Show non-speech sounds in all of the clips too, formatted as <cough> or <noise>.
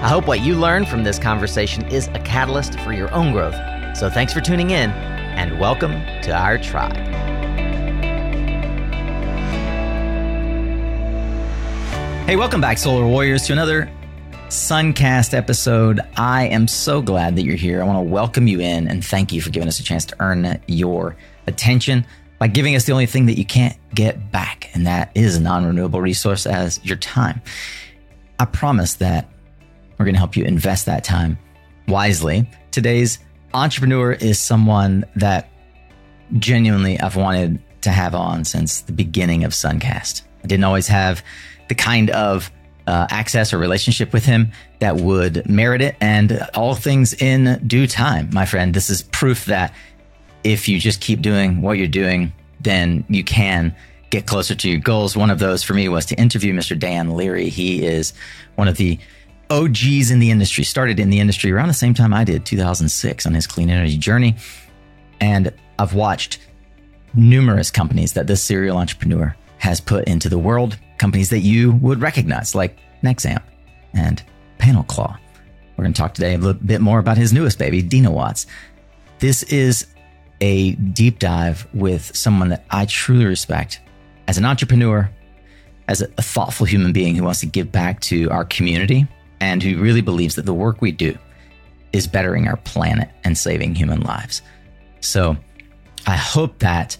I hope what you learn from this conversation is a catalyst for your own growth. So thanks for tuning in and welcome to our tribe. Hey, welcome back, Solar Warriors, to another Suncast episode. I am so glad that you're here. I want to welcome you in and thank you for giving us a chance to earn your attention by giving us the only thing that you can't get back, and that is a non renewable resource as your time. I promise that we're going to help you invest that time wisely. Today's entrepreneur is someone that genuinely I've wanted to have on since the beginning of Suncast. I didn't always have the kind of uh, access or relationship with him that would merit it, and all things in due time, my friend. This is proof that if you just keep doing what you're doing, then you can get closer to your goals. One of those for me was to interview Mr. Dan Leary. He is one of the OGs in the industry, started in the industry around the same time I did, 2006, on his clean energy journey. And I've watched numerous companies that this serial entrepreneur has put into the world, companies that you would recognize, like Nexamp and PanelClaw. We're going to talk today a little bit more about his newest baby, Denowatts. This is a deep dive with someone that I truly respect as an entrepreneur, as a thoughtful human being who wants to give back to our community and who really believes that the work we do is bettering our planet and saving human lives. So I hope that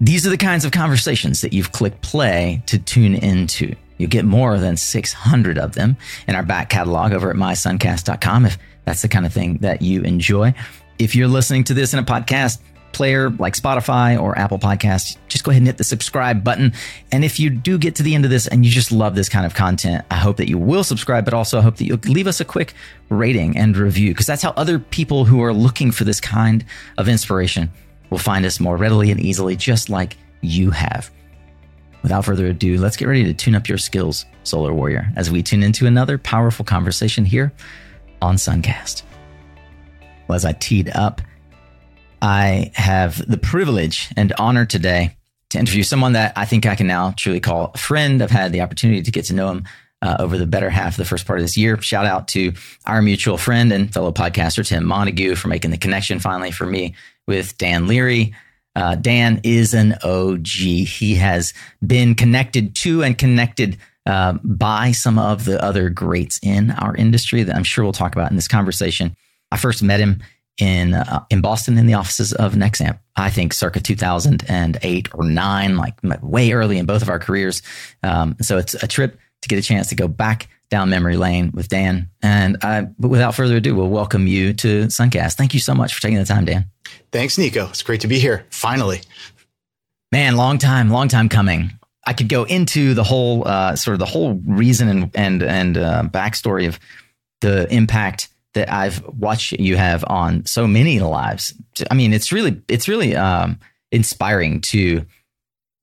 these are the kinds of conversations that you've clicked play to tune into. You get more than 600 of them in our back catalog over at mysuncast.com if that's the kind of thing that you enjoy. If you're listening to this in a podcast, player like Spotify or Apple Podcasts, just go ahead and hit the subscribe button. And if you do get to the end of this and you just love this kind of content, I hope that you will subscribe, but also I hope that you'll leave us a quick rating and review because that's how other people who are looking for this kind of inspiration will find us more readily and easily, just like you have. Without further ado, let's get ready to tune up your skills, Solar Warrior, as we tune into another powerful conversation here on Suncast. Well, as I teed up, I have the privilege and honor today to interview someone that I think I can now truly call a friend. I've had the opportunity to get to know him uh, over the better half of the first part of this year. Shout out to our mutual friend and fellow podcaster, Tim Montague, for making the connection finally for me with Dan Leary. Uh, Dan is an OG. He has been connected to and connected uh, by some of the other greats in our industry that I'm sure we'll talk about in this conversation. I first met him in uh, in Boston in the offices of Nexamp. I think circa 2008 or nine, like way early in both of our careers. Um, so it's a trip to get a chance to go back down memory lane with Dan. And I, but without further ado, we'll welcome you to Suncast. Thank you so much for taking the time, Dan. Thanks, Nico. It's great to be here. Finally, man, long time, long time coming. I could go into the whole uh, sort of the whole reason and and and uh, backstory of the impact that I've watched you have on so many lives. I mean, it's really it's really um, inspiring to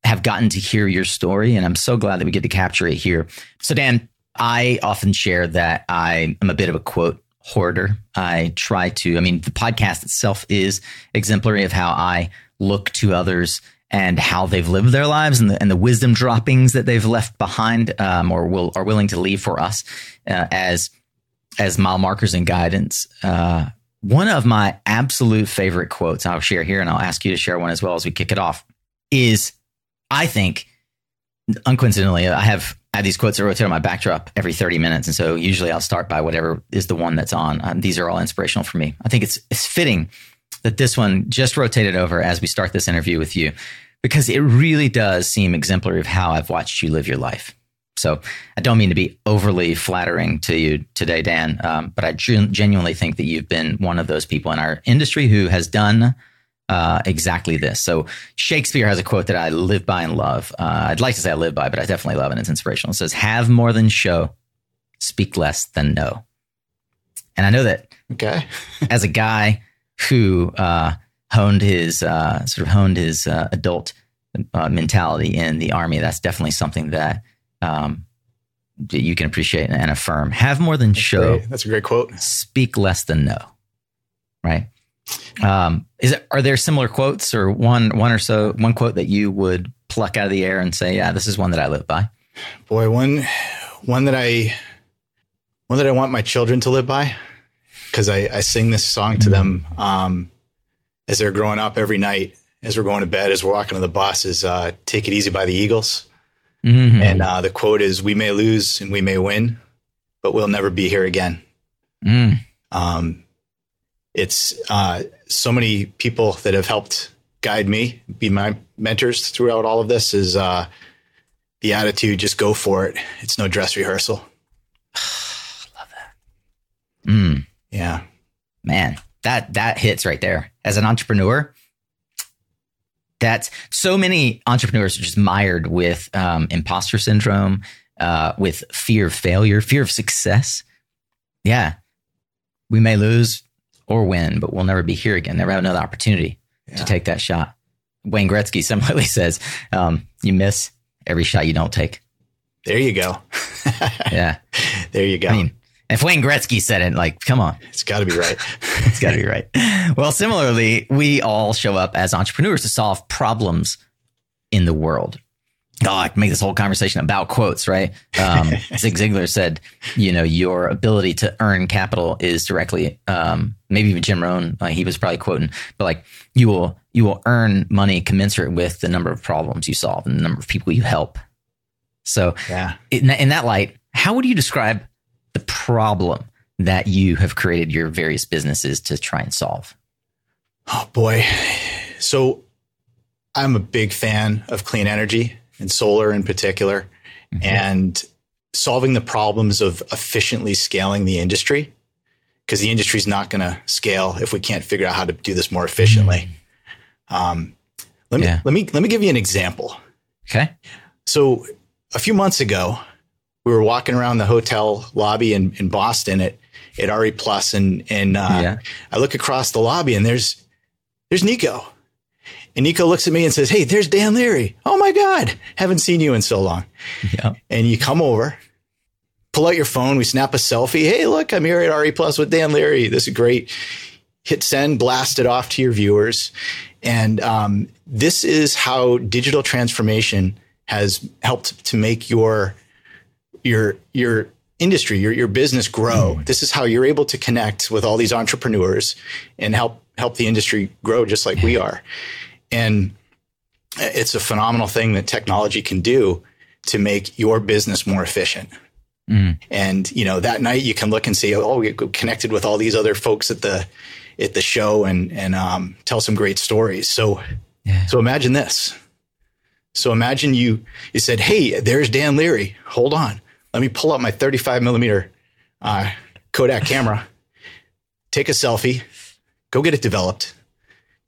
have gotten to hear your story, and I'm so glad that we get to capture it here. So, Dan, I often share that I am a bit of a quote hoarder. I try to. I mean, the podcast itself is exemplary of how I look to others and how they've lived their lives and the, and the wisdom droppings that they've left behind um, or will are willing to leave for us uh, as as mile markers and guidance. Uh, one of my absolute favorite quotes I'll share here, and I'll ask you to share one as well as we kick it off, is I think, uncoincidentally, I have these quotes that rotate on my backdrop every 30 minutes. And so usually I'll start by whatever is the one that's on. Um, these are all inspirational for me. I think it's, it's fitting that this one just rotated over as we start this interview with you because it really does seem exemplary of how I've watched you live your life. So I don't mean to be overly flattering to you today, Dan, um, but I gen- genuinely think that you've been one of those people in our industry who has done uh, exactly this. So Shakespeare has a quote that I live by and love. Uh, I'd like to say I live by, but I definitely love it. And it's inspirational. It says, "Have more than show, speak less than know." And I know that Okay. <laughs> As a guy who uh, honed his uh, sort of honed his uh, adult uh, mentality in the army, that's definitely something that um, you can appreciate and affirm. Have more than That's show. great. That's a great quote. Speak less than know. Right. Um, is it, are there similar quotes or one one or so one quote that you would pluck out of the air and say, yeah, this is one that I live by? Boy, one one that I one that I want my children to live by because I, I sing this song to them um, as they're growing up every night, as we're going to bed, as we're walking to the bus. Is uh, "Take It Easy" by the Eagles, Mhm. and uh, the quote is, "We may lose and we may win, but we'll never be here again." Mm. Um, it's uh, so many people that have helped guide me, be my mentors throughout all of this. Is uh, the attitude just go for it? It's no dress rehearsal. <sighs> Love that. Mm. Yeah, man that that hits right there as an entrepreneur that's so many entrepreneurs are just mired with um, imposter syndrome uh, with fear of failure fear of success yeah we may lose or win but we'll never be here again never have another opportunity Yeah. to take that shot wayne gretzky <laughs> similarly says um, you miss every shot you don't take there you go. <laughs> yeah there you go. i mean if wayne gretzky said it like come on it's got to be right. <laughs> It's got to be right. Well, similarly, we all show up as entrepreneurs to solve problems in the world. Oh, I can make this whole conversation about quotes, right? Um, <laughs> Zig Ziglar said, you know, your ability to earn capital is directly, um, maybe even Jim Rohn, like he was probably quoting, but like you will, you will earn money commensurate with the number of problems you solve and the number of people you help. So yeah. in, in that light, how would you describe the problem that you have created your various businesses to try and solve? Oh boy. So I'm a big fan of clean energy and solar in particular and solving the problems of efficiently scaling the industry because the industry is not going to scale if we can't figure out how to do this more efficiently. Um, let me Yeah. let me let me give you an example. Okay. So a few months ago, we were walking around the hotel lobby in, in Boston at, at RE Plus and, and, uh, Yeah. I look across the lobby and there's, there's Nico. And Nico looks at me and says, Hey, there's Dan Leary. Oh my God. Haven't seen you in so long. Yeah. And you come over, pull out your phone. We snap a selfie. Hey, look, I'm here at RE Plus with Dan Leary. This is great. Hit send, blast it off to your viewers. And um, this is how digital transformation has helped to make your your your industry, your your business grow. This is how you're able to connect with all these entrepreneurs and help help the industry grow just like we are. And it's a phenomenal thing that technology can do to make your business more efficient. Mm. And you know that night you can look and see, oh, we connected with all these other folks at the at the show and and um, tell some great stories. So Yeah. so imagine this. So imagine you you said, hey, there's Dan Leary. Hold on, let me pull up my 35 millimeter uh, Kodak camera, take a selfie, go get it developed,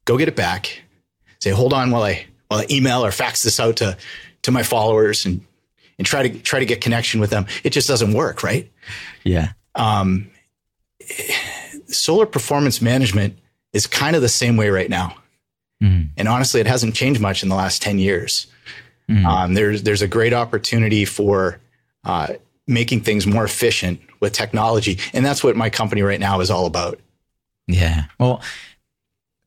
go get it back. Say, hold on while I while I email or fax this out to to my followers and and try to try to get connection with them. It just doesn't work, right? Yeah. Um, solar performance management is kind of the same way right now. Mm. And honestly, it hasn't changed much in the last 10 years. Mm. Um, there's, there's a great opportunity for uh, making things more efficient with technology. And that's what my company right now is all about. Yeah. Well,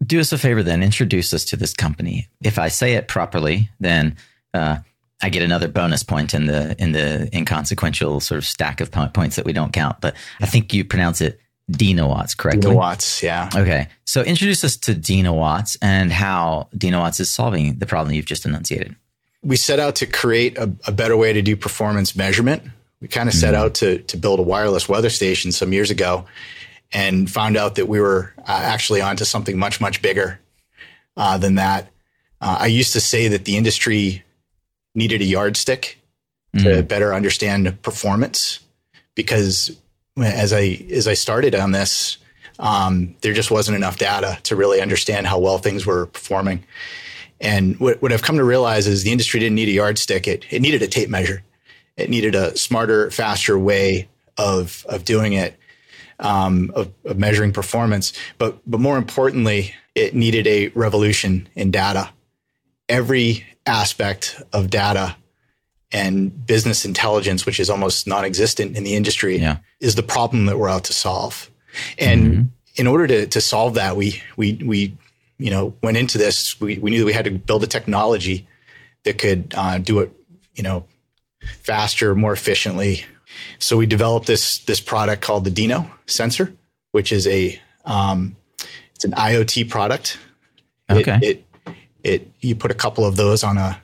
do us a favor then. Introduce us to this company. If I say it properly, then uh, I get another bonus point in the in the inconsequential sort of stack of points that we don't count. But I think you pronounce it Denowatts correctly. Watts, yeah. Okay. So introduce us to Denowatts and how Denowatts is solving the problem you've just enunciated. We set out to create a, a better way to do performance measurement. We kind of set out to to build a wireless weather station some years ago, and found out that we were uh, actually onto something much much bigger uh, than that. Uh, I used to say that the industry needed a yardstick to better understand performance because as I as I started on this, um, there just wasn't enough data to really understand how well things were performing. And what, what I've come to realize is the industry didn't need a yardstick; it it needed a tape measure. It needed a smarter, faster way of of doing it. um, of, of measuring performance. But but more importantly, it needed a revolution in data. Every aspect of data and business intelligence, which is almost non-existent in the industry, Yeah. is the problem that we're out to solve. And in order to, to solve that, we we we you know went into this. We, we knew that we had to build a technology that could uh, do it, you know, faster, more efficiently. So we developed this this product called the Deno sensor, which is a um, it's an IoT product. It- Okay. It, it you put a couple of those on a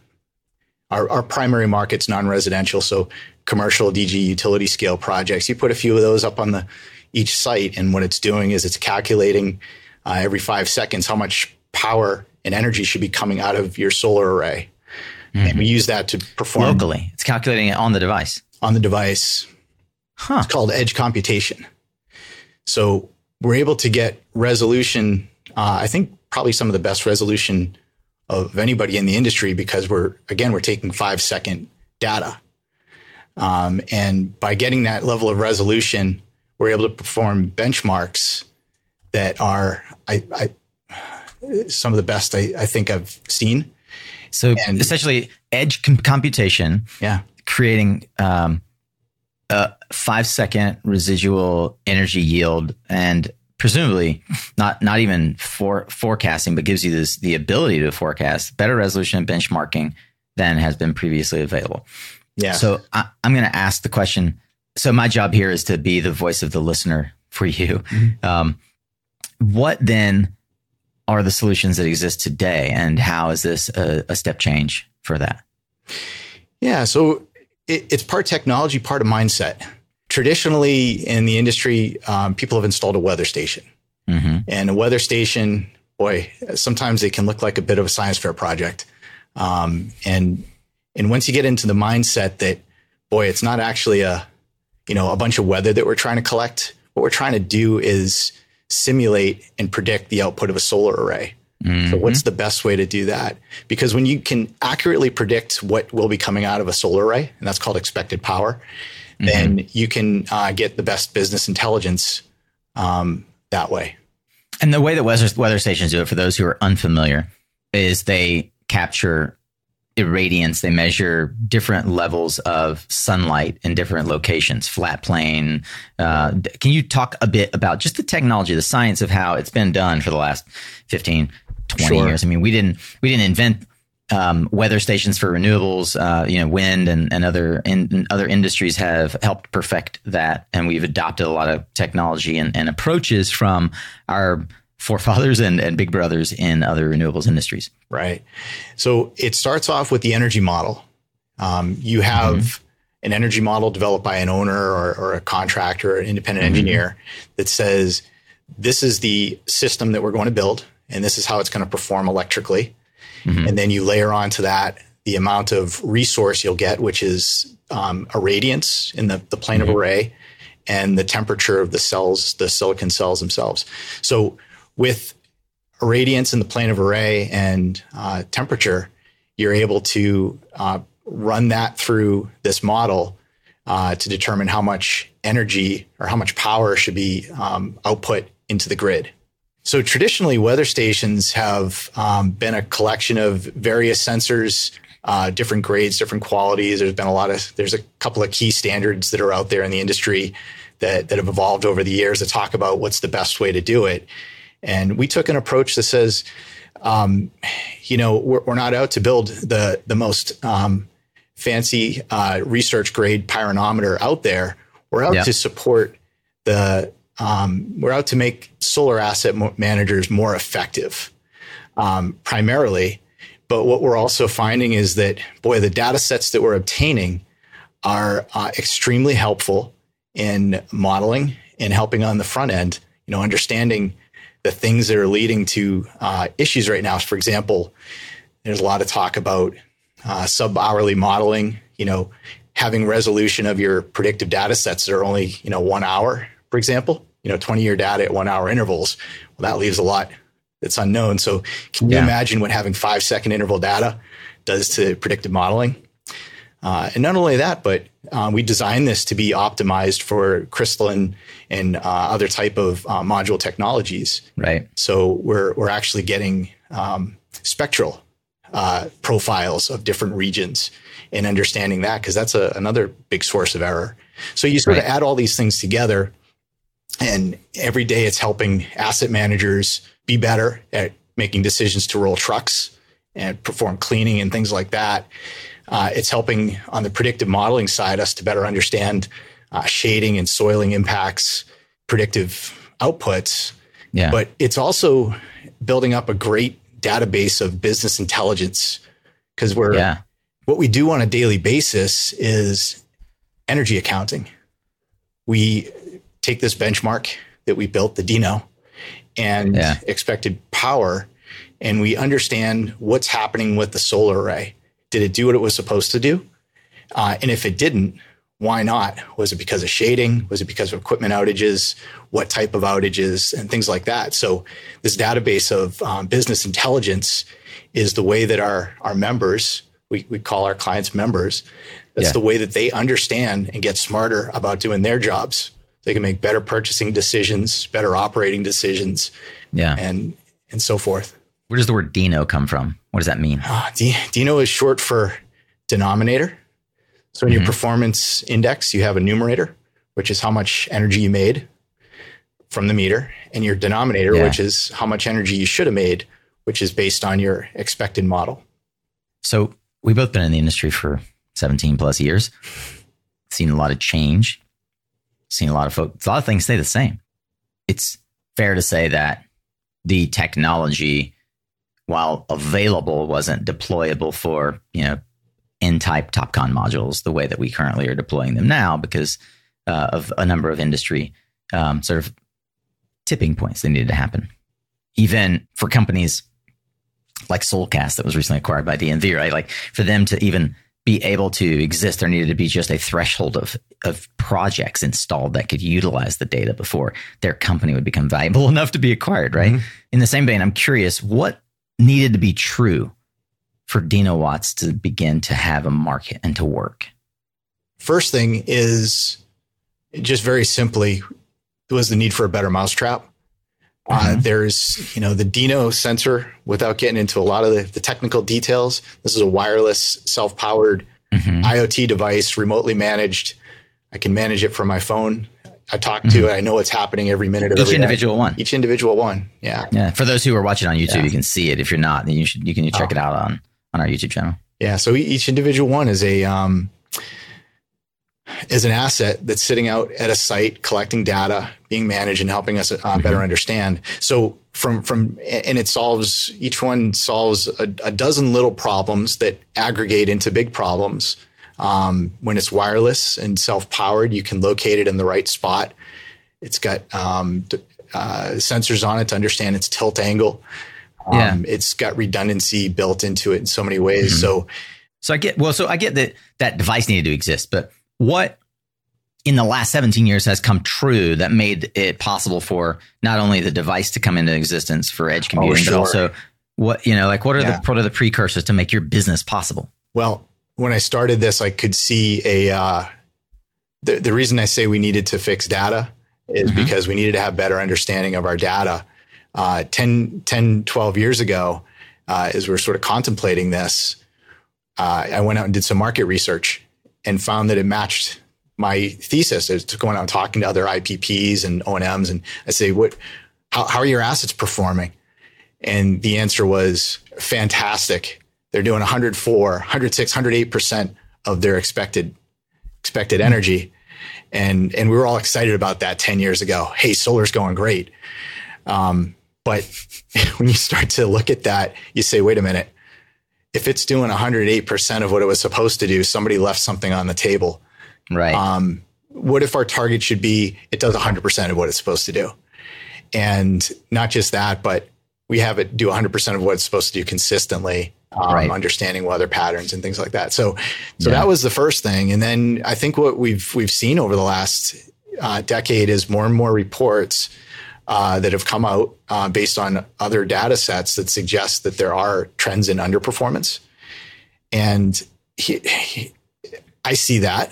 our, our primary market's non-residential, so commercial DG utility scale projects. You put a few of those up on the each site, and what it's doing is it's calculating uh, every five seconds how much power and energy should be coming out of your solar array, and we use that to perform Locally, it's calculating it on the device. on the device. Huh. It's called edge computation. So we're able to get resolution. Uh, I think probably some of the best resolution of anybody in the industry because we're again we're taking five second data, um, and by getting that level of resolution, we're able to perform benchmarks that are I, I some of the best I, I think I've seen. So And- essentially, edge com- computation, Yeah, creating um, a five second residual energy yield, and presumably not not even for forecasting, but gives you this the ability to forecast better resolution and benchmarking than has been previously available. yeah. So I, I'm going to ask the question. So my job here is to be the voice of the listener for you. Um, what then are the solutions that exist today, and how is this a, a step change for that? Yeah, so it, it's part technology, part of mindset. Traditionally, in the industry, um, people have installed a weather station, hmm and a weather station, boy, sometimes it can look like a bit of a science fair project. Um, and and once you get into the mindset that, boy, it's not actually a, you know, a bunch of weather that we're trying to collect. What we're trying to do is simulate and predict the output of a solar array. So what's the best way to do that? Because when you can accurately predict what will be coming out of a solar array, and that's called expected power, then you can uh, get the best business intelligence um, that way. And the way that weather, weather stations do it, for those who are unfamiliar, is they capture irradiance. They measure different levels of sunlight in different locations, flat plane. Uh, can you talk a bit about just the technology, the science of how it's been done for the last 15, 20 Sure. years? I mean, we didn't, we didn't invent um, weather stations for renewables, uh, you know, wind and, and other in, and other industries have helped perfect that, and we've adopted a lot of technology and, and approaches from our forefathers and, and big brothers in other renewables industries. Right. So it starts off with the energy model. Um, you have an energy model developed by an owner or, or a contractor or an independent engineer that says, this is the system that we're going to build, and this is how it's going to perform electrically. And then you layer onto that the amount of resource you'll get, which is um, irradiance in the, the plane of array and the temperature of the cells, the silicon cells themselves. So with radiance in the plane of array and uh, temperature, you're able to uh, run that through this model uh, to determine how much energy or how much power should be um, output into the grid. So traditionally, weather stations have um, been a collection of various sensors, uh, different grades, different qualities. There's been a lot of there's a couple of key standards that are out there in the industry that that have evolved over the years to talk about what's the best way to do it. And we took an approach that says, um, you know, we're, we're not out to build the the most um, fancy uh, research grade pyranometer out there. We're out Yeah. to support the. Um, we're out to make solar asset mo- managers more effective, um, primarily. But what we're also finding is that, boy, the data sets that we're obtaining are uh, extremely helpful in modeling and helping on the front end. You know, understanding the things that are leading to uh, issues right now. For example, there's a lot of talk about uh, sub hourly modeling. You know, having resolution of your predictive data sets that are only you know one hour, for example. You know, 20 year data at one hour intervals. Well, that leaves a lot that's unknown. So, can you imagine what having five second interval data does to predictive modeling? Uh, and not only that, but uh, we designed this to be optimized for crystalline and uh, other type of uh, module technologies. Right. So we're we're actually getting um, spectral uh, profiles of different regions and understanding that because that's a, another big source of error. So you sort right. of add all these things together, and every day it's helping asset managers be better at making decisions to roll trucks and perform cleaning and things like that. Uh, it's helping on the predictive modeling side us to better understand uh, shading and soiling impacts, predictive outputs. Yeah. But it's also building up a great database of business intelligence because we're yeah. what we do on a daily basis is energy accounting. We take this benchmark that we built, the Deno, and yeah. expected power, and we understand what's happening with the solar array. Did it do what it was supposed to do? Uh, and if it didn't, why not? Was it because of shading? Was it because of equipment outages? What type of outages and things like that? So this database of um, business intelligence is the way that our our members we, we call our clients members. That's yeah. the way that they understand and get smarter about doing their jobs. They can make better purchasing decisions, better operating decisions, yeah, and and so forth. Where does the word Deno come from? What does that mean? Uh, D- Deno is short for denominator. So in mm-hmm. your performance index, you have a numerator, which is how much energy you made from the meter, and your denominator, yeah. which is how much energy you should have made, which is based on your expected model. So we've both been in the industry for 17 plus years, seen a lot of change, seen a lot of folks, a lot of things stay the same. It's fair to say that the technology, while available, wasn't deployable for, you know, N-type TOPCon modules the way that we currently are deploying them now because uh, of a number of industry um, sort of tipping points that needed to happen. Even for companies like Solcast that was recently acquired by DNV, right? Like for them to even be able to exist, there needed to be just a threshold of of projects installed that could utilize the data before their company would become valuable <laughs> enough to be acquired, right? Mm-hmm. In the same vein, I'm curious what needed to be true for Denowatts to begin to have a market and to work? First thing is just very simply was the need for a better mousetrap. Uh, mm-hmm. There's, you know, the Dino sensor without getting into a lot of the, the technical details. This is a wireless, self powered mm-hmm. IoT device, remotely managed. I can manage it from my phone. I talk to mm-hmm. it. I know what's happening every minute. Of each individual day. one. Each individual one. Yeah. Yeah. For those who are watching on YouTube, yeah. you can see it. If you're not, then you should you can check oh. it out on on our YouTube channel. Yeah. So each individual one is a um, is an asset that's sitting out at a site collecting data, being managed, and helping us uh, mm-hmm. better understand. So from from and it solves each one solves a, a dozen little problems that aggregate into big problems. Um, when it's wireless and self powered, you can locate it in the right spot. It's got um, uh, sensors on it to understand its tilt angle. Yeah. Um, it's got redundancy built into it in so many ways. Mm-hmm. So, so I get well. So I get that that device needed to exist, but what in the last 17 years has come true that made it possible for not only the device to come into existence for edge computing, oh, sure. but also what you know, like what are yeah. the what are the precursors to make your business possible? Well, when I started this, I could see a uh, the the reason I say we needed to fix data is mm-hmm. because we needed to have better understanding of our data uh, 10, 10, 12 years ago, uh, as we are sort of contemplating this, uh, I went out and did some market research and found that it matched my thesis. I was going out and talking to other IPPs and O&Ms, and I say, "What? How, how are your assets performing?" And the answer was fantastic. They're doing 104, 106, 108 percent of their expected expected energy, and and we were all excited about that 10 years ago. Hey, solar's going great. Um, but <laughs> when you start to look at that, you say, wait a minute. If it's doing 108% of what it was supposed to do, somebody left something on the table. Right. Um, what if our target should be it does 100% of what it's supposed to do? And not just that, but we have it do 100% of what it's supposed to do consistently, um, right. understanding weather patterns and things like that. So, so yeah. that was the first thing. And then I think what we've we've seen over the last uh, decade is more and more reports uh, that have come out uh, based on other data sets that suggest that there are trends in underperformance. And he, he, I see that.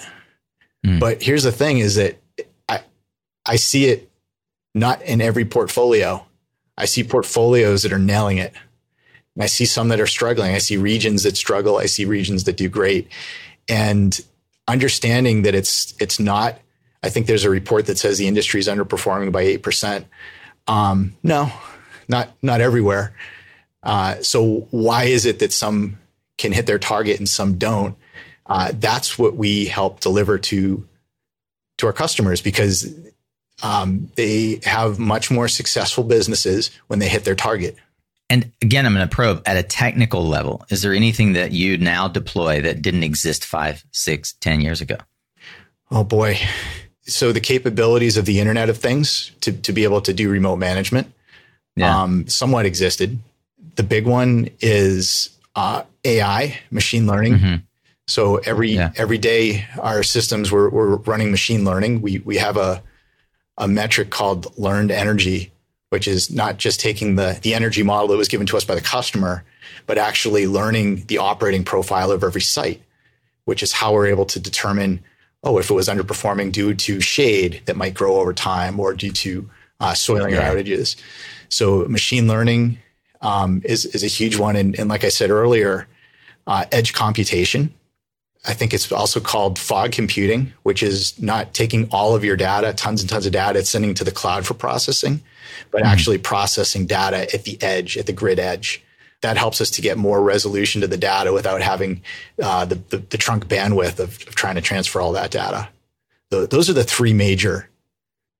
Mm. But here's the thing is that I I see it not in every portfolio. I see portfolios that are nailing it. I see some that are struggling. I see regions that struggle. I see regions that do great. And understanding that it's it's not I think there's a report that says the industry is underperforming by 8%. Um, no, not not everywhere. Uh, so why is it that some can hit their target and some don't? Uh, that's what we help deliver to to our customers because um, they have much more successful businesses when they hit their target. And again, I'm going to probe at a technical level. Is there anything that you now deploy that didn't exist five, six, ten years ago? Oh boy. So the capabilities of the Internet of Things to, to be able to do remote management yeah. um, somewhat existed. The big one is uh, AI, machine learning. Mm-hmm. So every yeah. every day, our systems we're, we're running machine learning. We we have a a metric called learned energy, which is not just taking the the energy model that was given to us by the customer, but actually learning the operating profile of every site, which is how we're able to determine oh if it was underperforming due to shade that might grow over time or due to uh, soiling yeah. or outages. So machine learning um, is is a huge one, and, and like I said earlier, uh, edge computation I think it's also called fog computing, which is not taking all of your data, tons and tons of data, it's sending to the cloud for processing, but mm-hmm. actually processing data at the edge, at the grid edge. That helps us to get more resolution to the data without having uh, the, the, the, trunk bandwidth of, of, trying to transfer all that data. The, those are the three major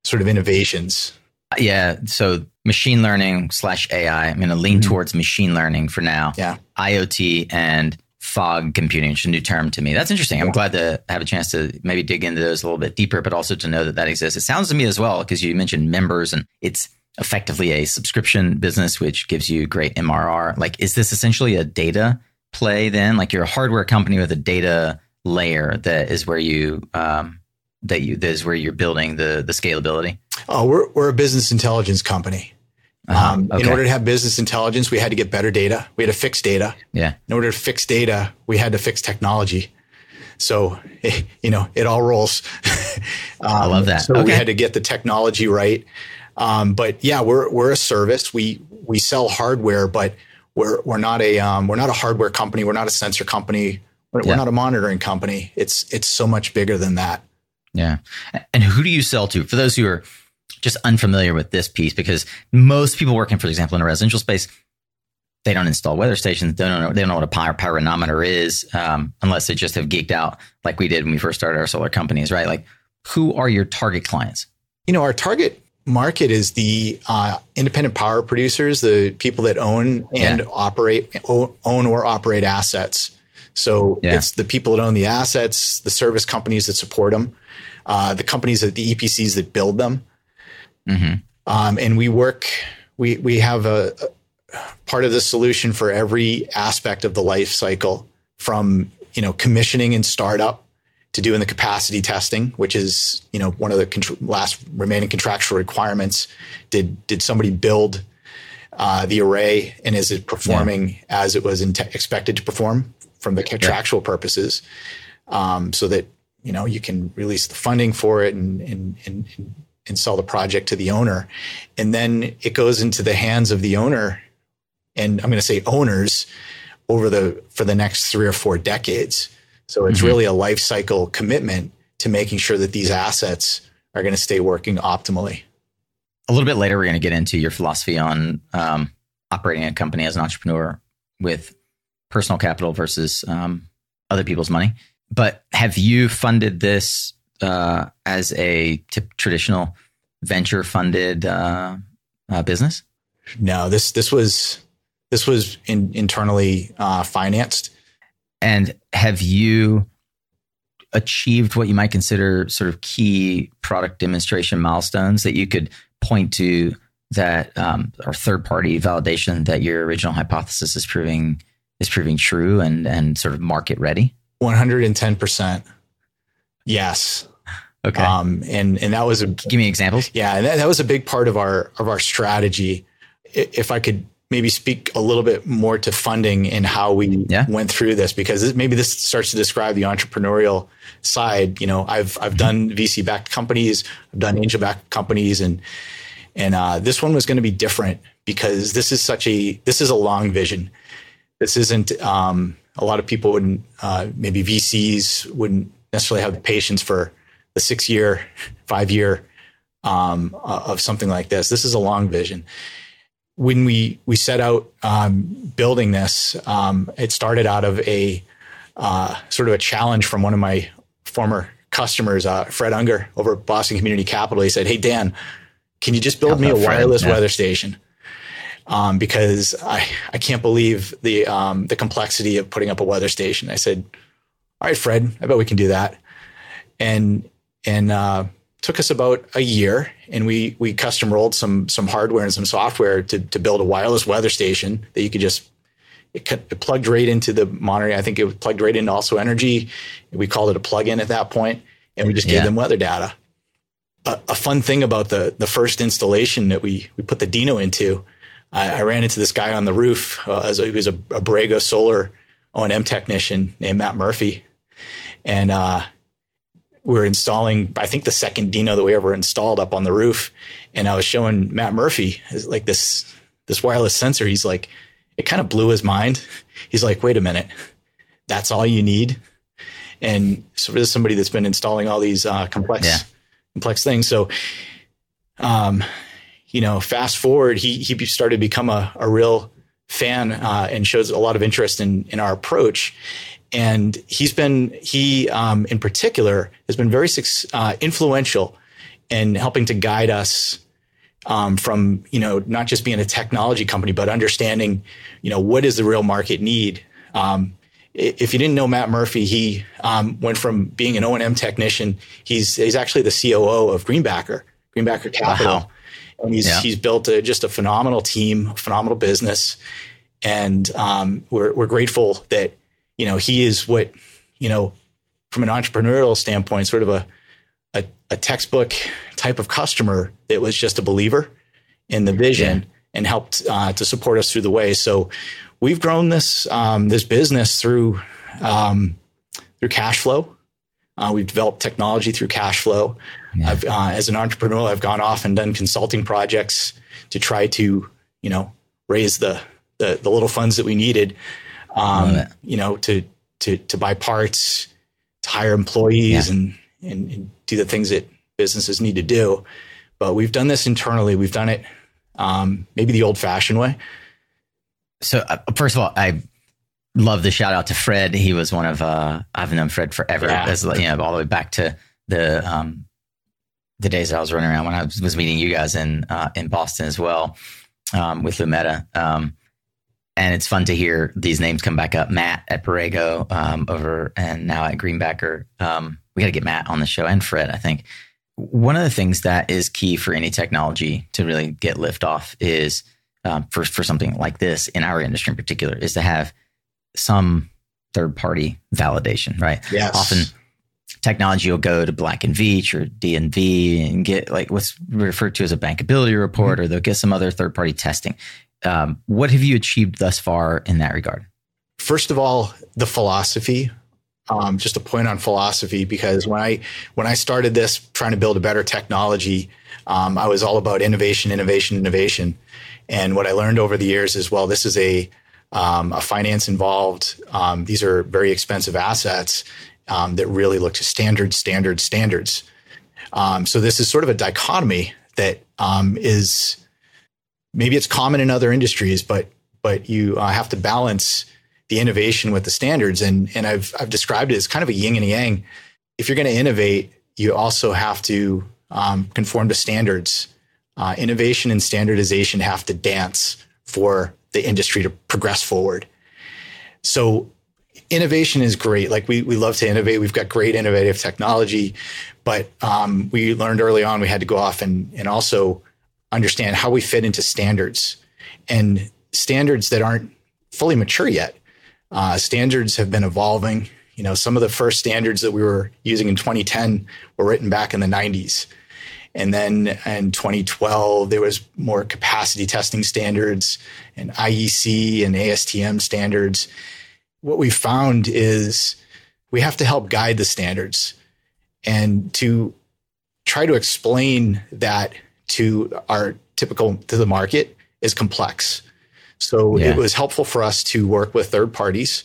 sort of innovations. Yeah. So machine learning slash AI. I'm going to lean mm-hmm. towards machine learning for now. Yeah. IoT and fog computing, which is a new term to me. That's interesting. I'm glad to have a chance to maybe dig into those a little bit deeper, but also to know that that exists. It sounds to me as well, because you mentioned members and it's effectively a subscription business, which gives you great MRR. Like, is this essentially a data play then? Like you're a hardware company with a data layer that is where you, um, that you, that is where you're building the, the scalability? Oh, we're, we're a business intelligence company. Uh-huh. Um, okay. In order to have business intelligence, we had to get better data. We had to fix data. Yeah. In order to fix data, we had to fix technology. So, <laughs> you know, it all rolls. um, <laughs> I love that. So okay. we had to get the technology right. Um, but yeah, we're we're a service. We we sell hardware, but we're we're not a um, we're not a hardware company. We're not a sensor company. We're, yeah. we're not a monitoring company. It's it's so much bigger than that. Yeah. And who do you sell to? For those who are just unfamiliar with this piece because most people working, for example, in a residential space, they don't install weather stations. They don't know. They don't know what a power pyranometer is, um, unless they just have geeked out like we did when we first started our solar companies, right? Like, who are your target clients? You know, our target market is the uh, independent power producers, the people that own and yeah. operate, own or operate assets. So yeah. it's the people that own the assets, the service companies that support them, uh, the companies that the EPCs that build them. Mm-hmm. Um, and we work, we, we have a, a part of the solution for every aspect of the life cycle from, you know, commissioning and startup to doing the capacity testing, which is, you know, one of the contr- last remaining contractual requirements. Did, did somebody build uh, the array and is it performing yeah. as it was in expected to perform from the contractual yeah. purposes um, so that you know you can release the funding for it and, and, and, and sell the project to the owner. And then it goes into the hands of the owner. And I'm going to say owners over the, for the next three or four decades. So it's mm-hmm. really a life cycle commitment to making sure that these assets are going to stay working optimally. A little bit later, we're going to get into your philosophy on um, operating a company as an entrepreneur with personal capital versus um, other people's money. But have you funded this uh, as a traditional venture funded uh, uh, business? No, this this was this was in, internally uh, financed. And have you achieved what you might consider sort of key product demonstration milestones that you could point to that um, or third party validation that your original hypothesis is proving is proving true and and sort of market ready? One hundred and ten percent. Yes. Okay. Um, and and that was a give me examples. Yeah, that, that was a big part of our of our strategy. If I could maybe speak a little bit more to funding and how we yeah. went through this because maybe this starts to describe the entrepreneurial side. You know, I've I've done VC backed companies, I've done angel backed companies, and and uh, this one was going to be different because this is such a this is a long vision. This isn't um, a lot of people wouldn't uh, maybe VCs wouldn't necessarily have the patience for the six year, five year um, of something like this. This is a long vision when we we set out um, building this, um, it started out of a uh, sort of a challenge from one of my former customers, uh, Fred Unger, over at Boston Community Capital. He said, "Hey Dan, can you just build me a wireless yeah. weather station?" Um, because I I can't believe the um, the complexity of putting up a weather station. I said, "All right, Fred, I bet we can do that." And and uh, took us about a year and we we custom rolled some some hardware and some software to to build a wireless weather station that you could just it, it plugged right into the monitor. I think it plugged right into AlsoEnergy. We called it a plug-in at that point, and we just gave yeah. them weather data. A, a, fun thing about the the first installation that we we put the Deno into, I, I ran into this guy on the roof uh, as a, he was a, a Borrego Solar O and M technician named Matt Murphy, and uh, we are installing, I think the second Deno that we ever installed up on the roof. And I was showing Matt Murphy like this, this wireless sensor. He's like, it kind of blew his mind. He's like, wait a minute, that's all you need. And so this is somebody that's been installing all these uh, complex, yeah. complex things. So, um, you know, fast forward, he he started to become a, a real fan uh, and shows a lot of interest in in our approach and he's been he um, in particular has been very uh, influential in helping to guide us um, from you know not just being a technology company but understanding you know what is the real market need um, if you didn't know Matt Murphy, he um, went from being an O and M technician. He's he's actually the COO of Greenbacker, Greenbacker Capital, wow. and he's yeah. he's built a, just a phenomenal team, phenomenal business, and um, we're we're grateful that you know, he is what, you know, from an entrepreneurial standpoint, sort of a, a, a textbook type of customer that was just a believer in the vision yeah. and helped uh, to support us through the way. So we've grown this um, this business through um, through cash flow. Uh, we've developed technology through cash flow. Yeah. Uh, as an entrepreneur, I've gone off and done consulting projects to try to, you know, raise the the, the little funds that we needed um, you know, to to to buy parts, to hire employees, yeah. and, and, and do the things that businesses need to do. But we've done this internally. We've done it um, maybe the old fashioned way. So uh, first of all, I love the shout out to Fred. He was one of uh, I've known Fred forever, yeah. as, you know, all the way back to the um, the days I was running around when I was, meeting you guys in uh, in Boston as well um, with Lumeta. Um, and it's fun to hear these names come back up. Matt at Borrego um, over, and now at Greenbacker. Um, we got to get Matt on the show and Fred. I think one of the things that is key for any technology to really get lift off is um, for for something like this in our industry in particular is to have some third party validation, right? Yes. Often technology will go to Black and Veatch or DNV and get like what's referred to as a bankability report, mm-hmm. or they'll get some other third party testing. Um, what have you achieved thus far in that regard? First of all, the philosophy. Um, just a point on philosophy because when I when I started this, trying to build a better technology, um, I was all about innovation, innovation, innovation. And what I learned over the years is, well, this is a um, a finance involved. Um, these are very expensive assets um, that really look to standards, standards, standards. So this is sort of a dichotomy that is maybe it's common in other industries, but but you uh, have to balance the innovation with the standards. And and I've I've described it as kind of a yin and yang. If you're going to innovate, you also have to um, conform to standards. Uh, innovation and standardization have to dance for the industry to progress forward. So innovation is great. Like we we love to innovate. We've got great innovative technology, but um, we learned early on we had to go off and and also understand how we fit into standards and standards that aren't fully mature yet. Uh, standards have been evolving. You know, some of the first standards that we were using in 2010 were written back in the 90s. And then in 2012, there was more capacity testing standards and IEC and ASTM standards. What we found is we have to help guide the standards and to try to explain that to our typical to the market is complex. So yeah. it was helpful for us to work with third parties.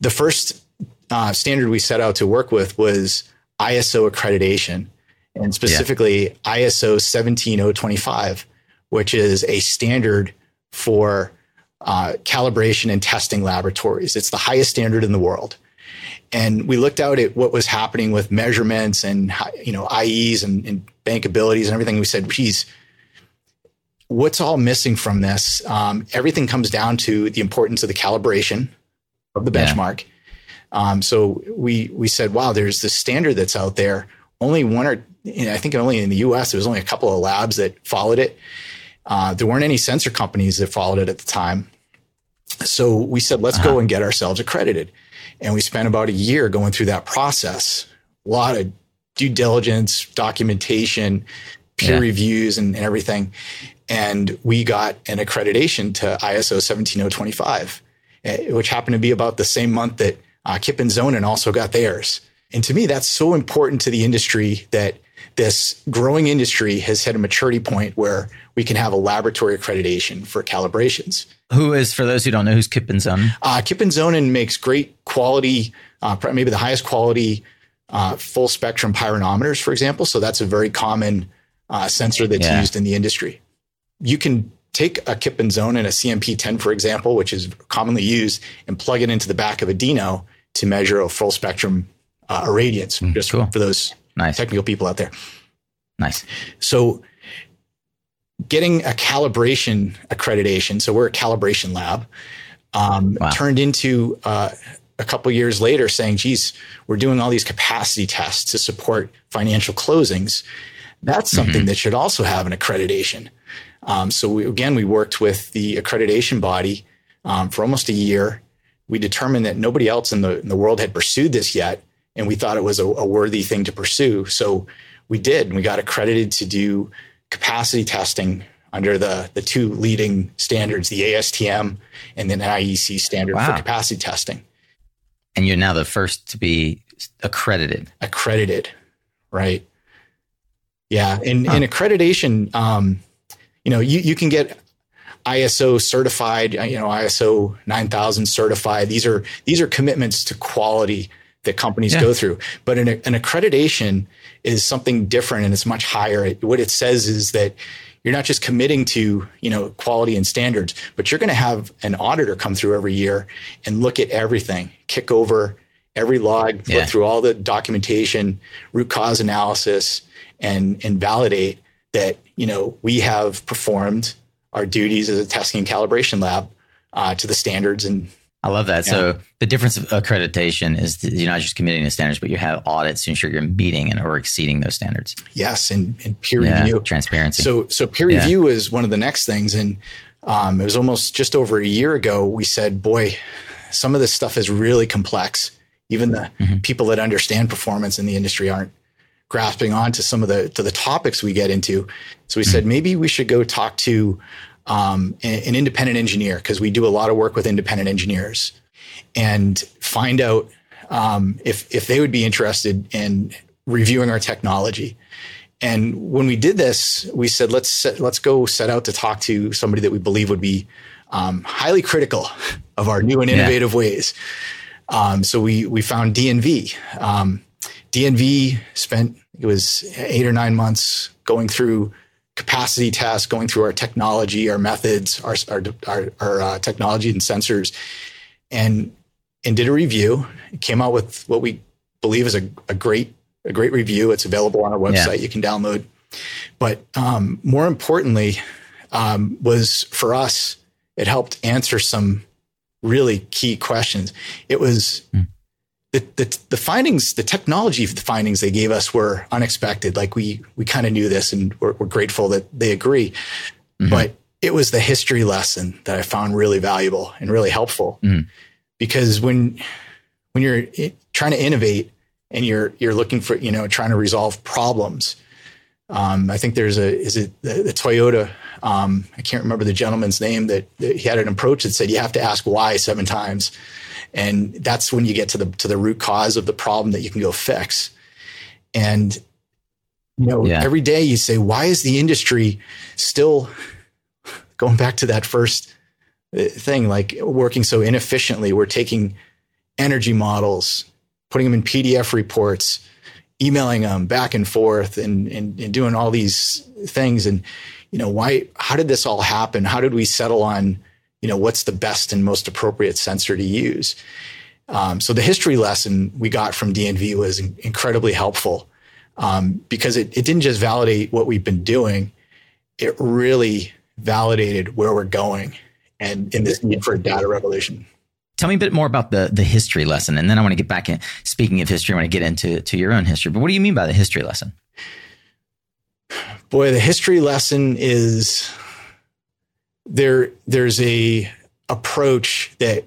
The first uh, standard we set out to work with was ISO accreditation, and specifically yeah. ISO 17025, which is a standard for uh, calibration and testing laboratories. It's the highest standard in the world. And we looked out at what was happening with measurements and you know IEs and, and bankabilities and everything. We said, geez, what's all missing from this? Um, everything comes down to the importance of the calibration of the benchmark. Yeah. Um, so we we said, wow, there's this standard that's out there. Only one or I think only in the U.S. there was only a couple of labs that followed it. Uh, there weren't any sensor companies that followed it at the time. So we said, let's uh-huh. go and get ourselves accredited. And we spent about a year going through that process. A lot of due diligence, documentation, peer yeah. reviews, and, and everything and we got an accreditation to ISO 17025, eh, which happened to be about the same month that uh, Kipp and Zonen also got theirs. And to me, that's so important to the industry that this growing industry has hit a maturity point where we can have a laboratory accreditation for calibrations. Who is, for those who don't know, who's Kipp and Zonen? Uh, Kipp and Zonen makes great quality, uh, maybe the highest quality uh, full spectrum pyranometers, for example. So that's a very common uh, sensor that's yeah. used in the industry you can take a Kipp and Zonen and a CMP10, for example, which is commonly used, and plug it into the back of a Deno to measure a full spectrum uh, irradiance, mm, just cool. for those nice. technical people out there. Nice. So, getting a calibration accreditation, so we're a calibration lab, um, wow. turned into uh, a couple years later saying, geez, we're doing all these capacity tests to support financial closings. That's something mm-hmm. that should also have an accreditation. Um, so we, again, we worked with the accreditation body um, for almost a year. We determined that nobody else in the, in the world had pursued this yet, and we thought it was a, a worthy thing to pursue. So we did. And we got accredited to do capacity testing under the, the two leading standards, the ASTM and then IEC standard wow. for capacity testing. And you're now the first to be accredited. Accredited, right? Yeah, and, huh. and accreditation, um, you know, you, you can get ISO certified, you know, ISO 9000 certified. These are, these are commitments to quality that companies yeah. go through. But an, an, accreditation is something different and it's much higher. It, what it says is that you're not just committing to, you know, quality and standards, but you're going to have an auditor come through every year and look at everything, kick over every log, yeah. look through all the documentation, root cause analysis, and, and validate that you know we have performed our duties as a testing and calibration lab uh, to the standards and I love that. Yeah. So the difference of accreditation is you're not just committing to standards, but you have audits to ensure you're meeting and or exceeding those standards. Yes, and, and peer yeah, review, transparency. So so peer yeah. review is one of the next things, and um, it was almost just over a year ago. We said, boy, some of this stuff is really complex. Even the mm-hmm. people that understand performance in the industry aren't grasping on to some of the to the topics we get into. So we mm-hmm. said maybe we should go talk to um, an, independent engineer because we do a lot of work with independent engineers and find out um, if if they would be interested in reviewing our technology. And when we did this, we said let's set, let's go set out to talk to somebody that we believe would be um, highly critical <laughs> of our new and innovative yeah. ways. Um, so we we found DNV. Um, DNV spent it was eight or nine months going through capacity tests, going through our technology, our methods, our our, our, our uh, technology and sensors, and and did a review. Came out with what we believe is a, a great a great review. It's available on our website. Yeah. You can download. But um, more importantly, um, was for us, it helped answer some really key questions. It was mm the, the, the findings, the technology the findings they gave us were unexpected. Like we, we kind of knew this and we're, we're, grateful that they agree. Mm-hmm. But it was the history lesson that I found really valuable and really helpful mm-hmm. because when, when you're trying to innovate and you're, you're looking for, you know, trying to resolve problems, Um, I think there's a is it the, the Toyota. Um, I can't remember the gentleman's name that, that, he had an approach that said you have to ask why seven times, and that's when you get to the to the root cause of the problem that you can go fix. And you know, yeah. every day you say, why is the industry still <laughs> going back to that first uh, thing, like working so inefficiently? We're taking energy models, putting them in PDF reports, emailing them back and forth, and, and, and doing all these things. And, you know, why, how did this all happen? How did we settle on, you know, what's the best and most appropriate sensor to use? Um, so the history lesson we got from DNV was incredibly helpful um, because it, it didn't just validate what we've been doing, it really validated where we're going and in this need for a data revolution. Tell me a bit more about the the history lesson, and then I want to get back in. Speaking of history, I want to get into to your own history. But what do you mean by the history lesson? Boy, the history lesson is there. There's a approach that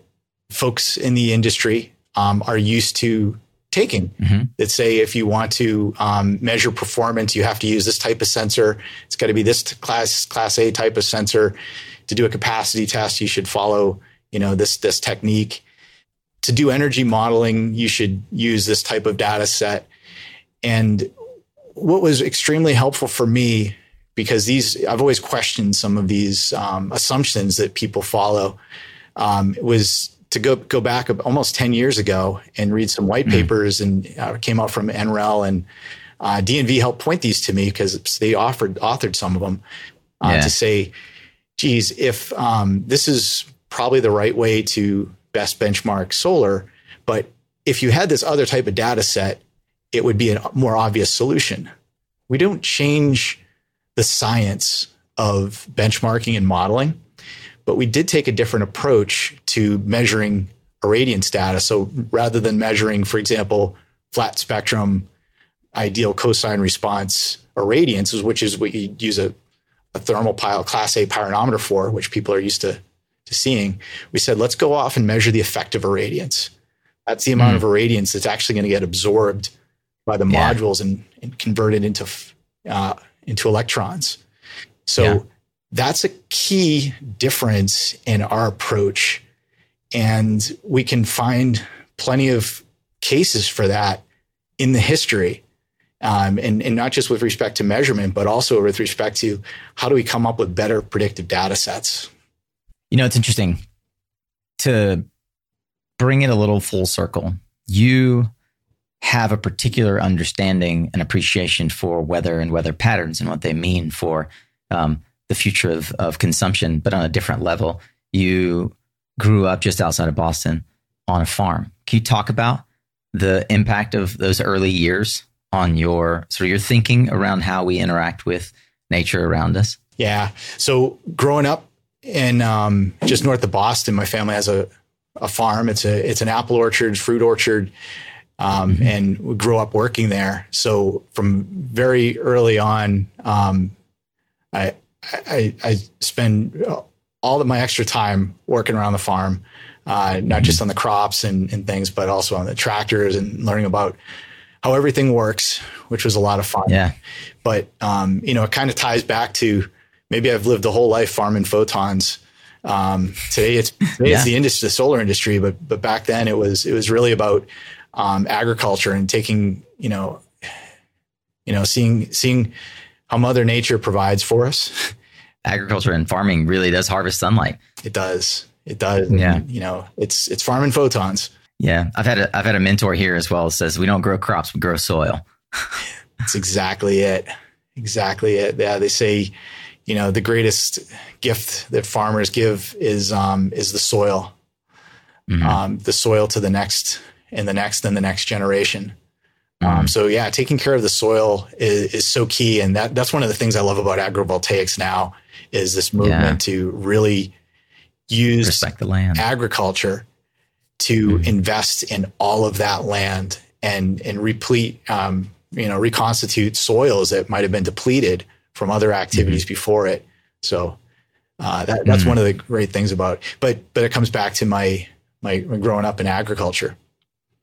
folks in the industry um, are used to taking mm-hmm. that say if you want to um, measure performance, you have to use this type of sensor. It's got to be this class class A type of sensor. To do a capacity test, you should follow you know this this technique. To do energy modeling, you should use this type of data set. And what was extremely helpful for me because these I've always questioned some of these um, assumptions that people follow um, was to go go back almost 10 years ago and read some white mm. papers and uh, came out from NREL and uh, DNV helped point these to me because they offered authored some of them uh, yeah. to say, geez, if um, this is probably the right way to best benchmark solar, but if you had this other type of data set, it would be a more obvious solution. We don't change the science of benchmarking and modeling but we did take a different approach to measuring irradiance data. So rather than measuring, for example, flat spectrum ideal cosine response irradiance, which is what you use a, a thermopile, class A pyranometer for, which people are used to, to seeing, we said, let's go off and measure the effective irradiance. That's the amount mm. of irradiance that's actually going to get absorbed by the yeah. modules and, and, converted into uh, into electrons. So yeah that's a key difference in our approach. And we can find plenty of cases for that in the history. Um, and, and not just with respect to measurement, but also with respect to how do we come up with better predictive data sets. You know, it's interesting to bring it a little full circle. You have a particular understanding and appreciation for weather and weather patterns and what they mean for um, the future of, of consumption, but on a different level. You grew up just outside of Boston on a farm. Can you talk about the impact of those early years on your sort of your thinking around how we interact with nature around us? Yeah. So growing up in um, just north of Boston, my family has a, a farm. It's a it's an apple orchard, fruit orchard, um, mm-hmm. and grew up working there. So from very early on, um, I I, I spend all of my extra time working around the farm, uh, not just on the crops and, and things, but also on the tractors and learning about how everything works, which was a lot of fun. Yeah. But, um, you know, it kind of ties back to maybe I've lived a whole life farming photons. Um, today it's, today yeah. it's the industry, the solar industry, but, but back then it was, it was really about, um, agriculture and taking, you know, you know, seeing, seeing, how Mother Nature provides for us. <laughs> Agriculture and farming really does harvest sunlight. It does. It does. Yeah. And, you know, it's it's farming photons. Yeah, I've had a I've had a mentor here as well. Says we don't grow crops, we grow soil. <laughs> That's exactly it. Exactly it. Yeah, they say, you know, the greatest gift that farmers give is um, is the soil, mm-hmm. um, the soil to the next and the next and the next generation. Um, mm-hmm. so yeah, taking care of the soil is, is, so key, and that that's one of the things I love about agrivoltaics now is this movement yeah. to really use respect the land agriculture to mm-hmm. invest in all of that land and and replete um, you know reconstitute soils that might have been depleted from other activities mm-hmm. before it. So uh, that, that's mm-hmm. one of the great things about. But but it comes back to my my growing up in agriculture.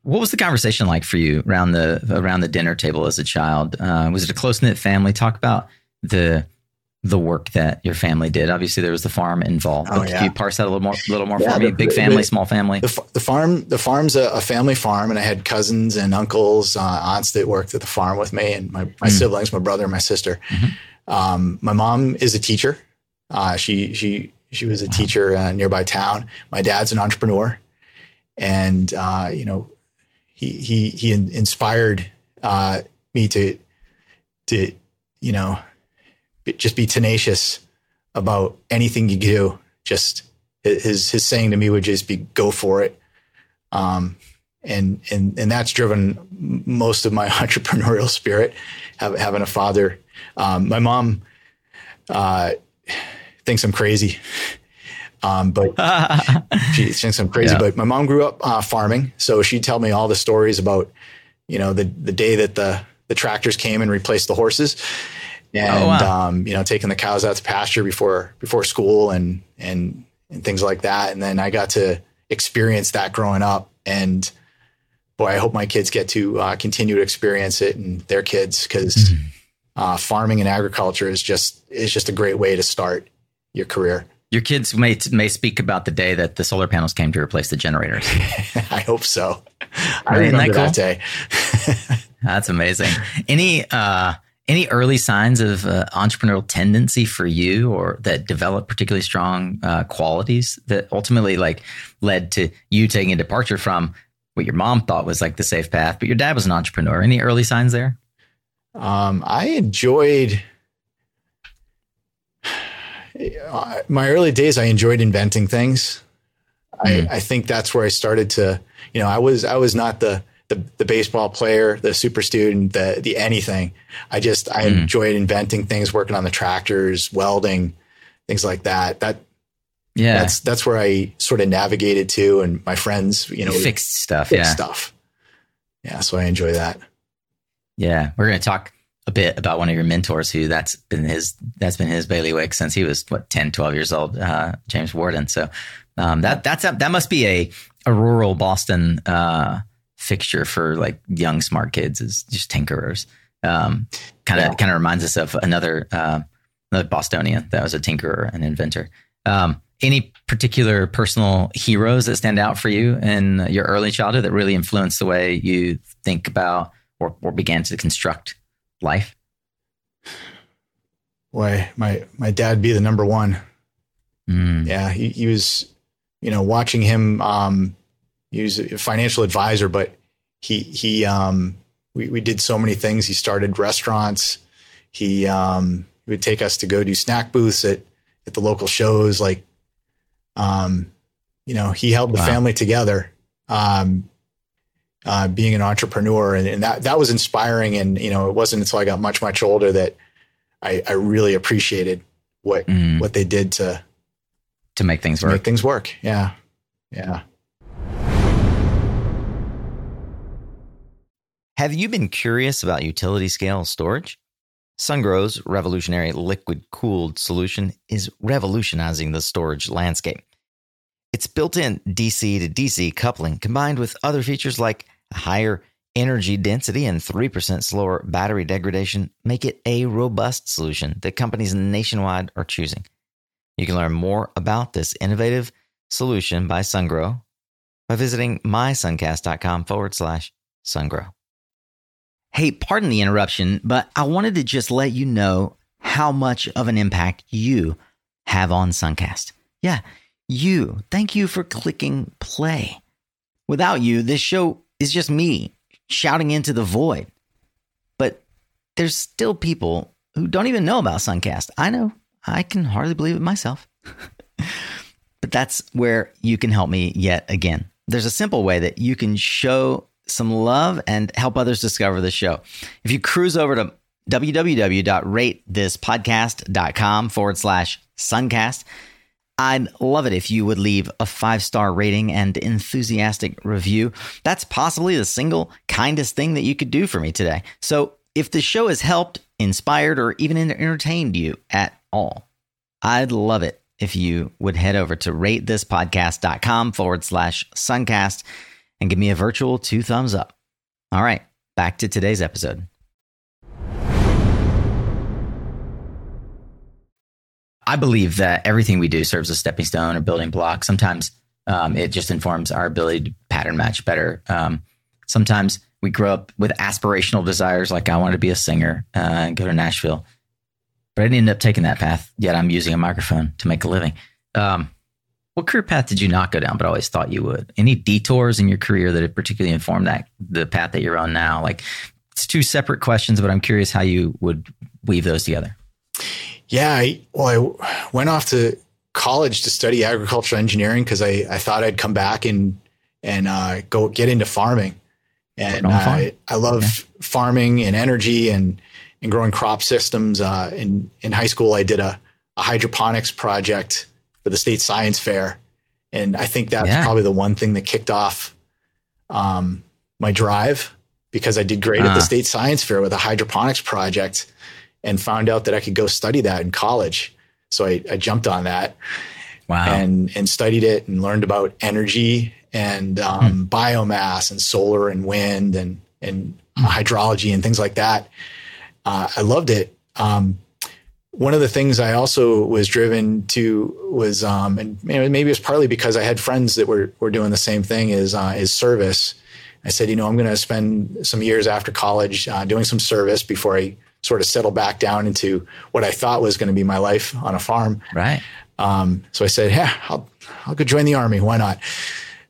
What was the conversation like for you around the around the dinner table as a child? Uh, was it a close knit family? Talk about the the work that your family did. Obviously, there was the farm involved. Oh, yeah. Can you parse that a little more, a little more yeah, for me? Big family, the, small family. The, the, farm, the farm's a, a, family farm, and I had cousins and uncles, uh, aunts that worked at the farm with me, and my, my mm siblings, my brother, and my sister. Mm-hmm. Um, my mom is a teacher. Uh, she she she was a wow. teacher uh, nearby town. My dad's an entrepreneur, and uh, you know, he he inspired uh, me to to you know just be tenacious about anything you do. Just his his saying to me would just be go for it. Um, and and and that's driven most of my <laughs> entrepreneurial spirit. Having a father, um, my mom uh, thinks I'm crazy, um, but <laughs> she thinks I'm crazy. Yeah. But my mom grew up uh, farming, so she'd tell me all the stories about you know the the day that the the tractors came and replaced the horses, and oh, wow. um, you know taking the cows out to pasture before before school and and and things like that. And then I got to experience that growing up, and boy, I hope my kids get to uh, continue to experience it and their kids because mm-hmm. uh, farming and agriculture is just is just a great way to start your career. Your kids may may speak about the day that the solar panels came to replace the generators. <laughs> I hope so. I remember that, cool? that day. <laughs> That's amazing. Any uh, any early signs of uh, entrepreneurial tendency for you or that developed particularly strong uh, qualities that ultimately like led to you taking a departure from what your mom thought was like the safe path but your dad was an entrepreneur any early signs there um, i enjoyed uh, my early days i enjoyed inventing things mm. I, I think that's where i started to you know i was i was not the the, the baseball player, the super student, the the anything. I just I mm. enjoyed inventing things, working on the tractors, welding, things like that. That yeah, that's that's where I sort of navigated to, and my friends, you know, fixed stuff, fixed yeah, stuff. Yeah, so I enjoy that. Yeah, we're gonna talk a bit about one of your mentors who that's been his that's been his bailiwick since he was what 10 12 years old uh, james worden so um, that that's a, that must be a a rural boston uh, fixture for like young smart kids is just tinkerers. Um, kind of kind of reminds us of another uh, another Bostonian that was a tinkerer and inventor. Um, any particular personal heroes that stand out for you in your early childhood that really influenced the way you think about or, or began to construct life? Boy, my my dad be the number one. Mm. Yeah, he, he was, you know, watching him um, he was a financial advisor, but he he um, we we did so many things. He started restaurants. He um, he would take us to go do snack booths at at the local shows. Like, um, you know, he held the wow. family together. Um, uh, being an entrepreneur, and, and that that was inspiring. And you know, it wasn't until I got much much older that I, I really appreciated what mm. what they did to to make things to work. Make things work. Yeah, yeah. Have you been curious about utility scale storage? Sungrow's revolutionary liquid cooled solution is revolutionizing the storage landscape. Its built in DC to DC coupling combined with other features like higher energy density and 3% slower battery degradation make it a robust solution that companies nationwide are choosing. You can learn more about this innovative solution by Sungrow by visiting mysuncast.com forward slash sungrow. Hey, pardon the interruption, but I wanted to just let you know how much of an impact you have on Suncast. Yeah, you. Thank you for clicking play. Without you, this show is just me shouting into the void. But there's still people who don't even know about Suncast. I know. I can hardly believe it myself. <laughs> but that's where you can help me yet again. There's a simple way that you can show some love and help others discover the show. If you cruise over to www.ratethispodcast.com forward slash suncast, I'd love it if you would leave a five star rating and enthusiastic review. That's possibly the single kindest thing that you could do for me today. So if the show has helped, inspired, or even entertained you at all, I'd love it if you would head over to ratethispodcast.com forward slash suncast and give me a virtual two thumbs up. All right, back to today's episode. I believe that everything we do serves as a stepping stone or building block. Sometimes um, it just informs our ability to pattern match better. Um, sometimes we grow up with aspirational desires, like I wanted to be a singer uh, and go to Nashville, but I didn't end up taking that path. Yet I'm using a microphone to make a living. Um, what career path did you not go down, but always thought you would? Any detours in your career that have particularly informed that the path that you're on now? Like it's two separate questions, but I'm curious how you would weave those together. Yeah, I, well, I went off to college to study agricultural engineering because I, I thought I'd come back and and uh, go get into farming. And I, I love farming and energy and and growing crop systems. Uh, in in high school, I did a, a hydroponics project for the state science fair, and I think that's yeah. probably the one thing that kicked off um, my drive because I did great uh. at the uh. state science fair with a hydroponics project and found out that I could go study that in college. So I, I jumped on that. Wow. And, and studied it and learned about energy and um, hmm. biomass and solar and wind and, and hmm. hydrology and things like that. Uh, I loved it. Um, one of the things I also was driven to was, um, and maybe it was partly because I had friends that were, were doing the same thing is, uh, is service. I said, you know, I'm going to spend some years after college uh, doing some service before I sort of settle back down into what I thought was going to be my life on a farm. Right. Um, so I said, yeah, I'll, I'll go join the army. Why not?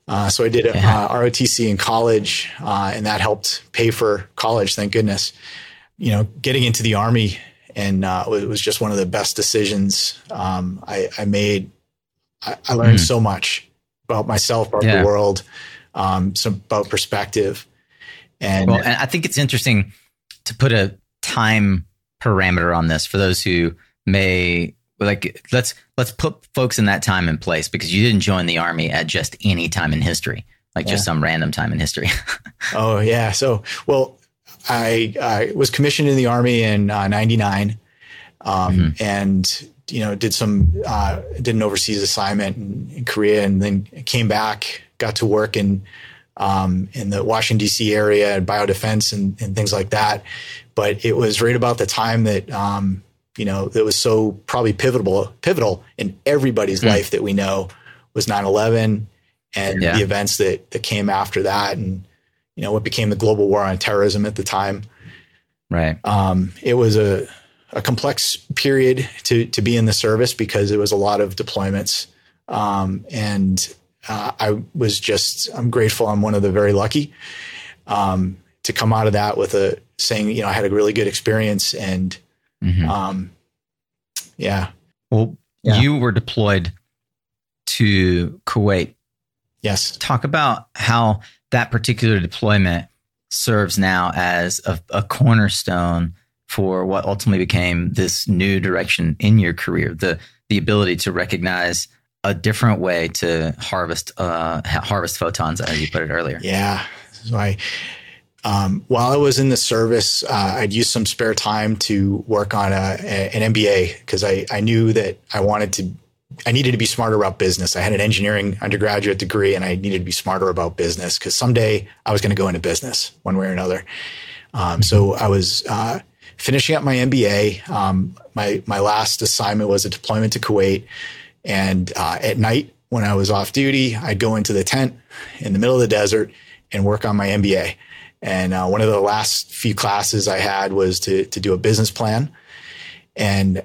Uh, so I did a, yeah. uh, ROTC in college, uh, and that helped pay for college. Thank goodness. You know, getting into the army and uh, it was just one of the best decisions um, I, I, made. I, I learned mm. so much about myself, about yeah. the world, um, some about perspective, and, well, and I think it's interesting to put a time parameter on this for those who may like let's let's put folks in that time and place because you didn't join the army at just any time in history like yeah. just some random time in history <laughs> oh yeah so well i i was commissioned in the army in uh, 99 um, mm-hmm. and you know did some uh, did an overseas assignment in, in, korea and then came back got to work in um, in the washington d.c area and biodefense and, and things like that but it was right about the time that um, you know that was so probably pivotal pivotal in everybody's mm. life that we know was 9-11 and yeah. the events that that came after that and you know what became the global war on terrorism at the time right um, it was a a complex period to to be in the service because it was a lot of deployments um, and uh, I was just I'm grateful I'm one of the very lucky um, to come out of that with a saying, you know, I had a really good experience and, mm-hmm. um, yeah. Well, yeah. you were deployed to Kuwait. Yes. Talk about how that particular deployment serves now as a, a cornerstone for what ultimately became this new direction in your career. The the ability to recognize a different way to harvest uh, harvest photons, as you put it earlier. Yeah. So I um, while I was in the service, uh, I'd use some spare time to work on a, a, an MBA because I, I knew that I wanted to, I needed to be smarter about business. I had an engineering undergraduate degree and I needed to be smarter about business because someday I was going to go into business one way or another. Um, so I was uh, finishing up my MBA. Um, my, my last assignment was a deployment to Kuwait. And uh, at night, when I was off duty, I'd go into the tent in the middle of the desert and work on my MBA. And uh, one of the last few classes I had was to to do a business plan, and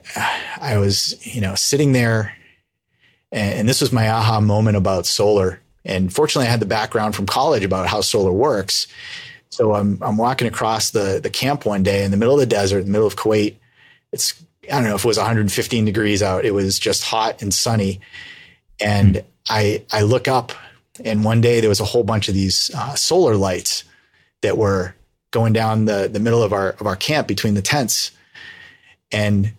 I was you know sitting there, and, and this was my aha moment about solar. And fortunately, I had the background from college about how solar works. So I'm I'm walking across the the camp one day in the middle of the desert, in the middle of Kuwait. It's I don't know if it was 115 degrees out. It was just hot and sunny, and mm. I I look up, and one day there was a whole bunch of these uh, solar lights that were going down the, the middle of our of our camp between the tents. And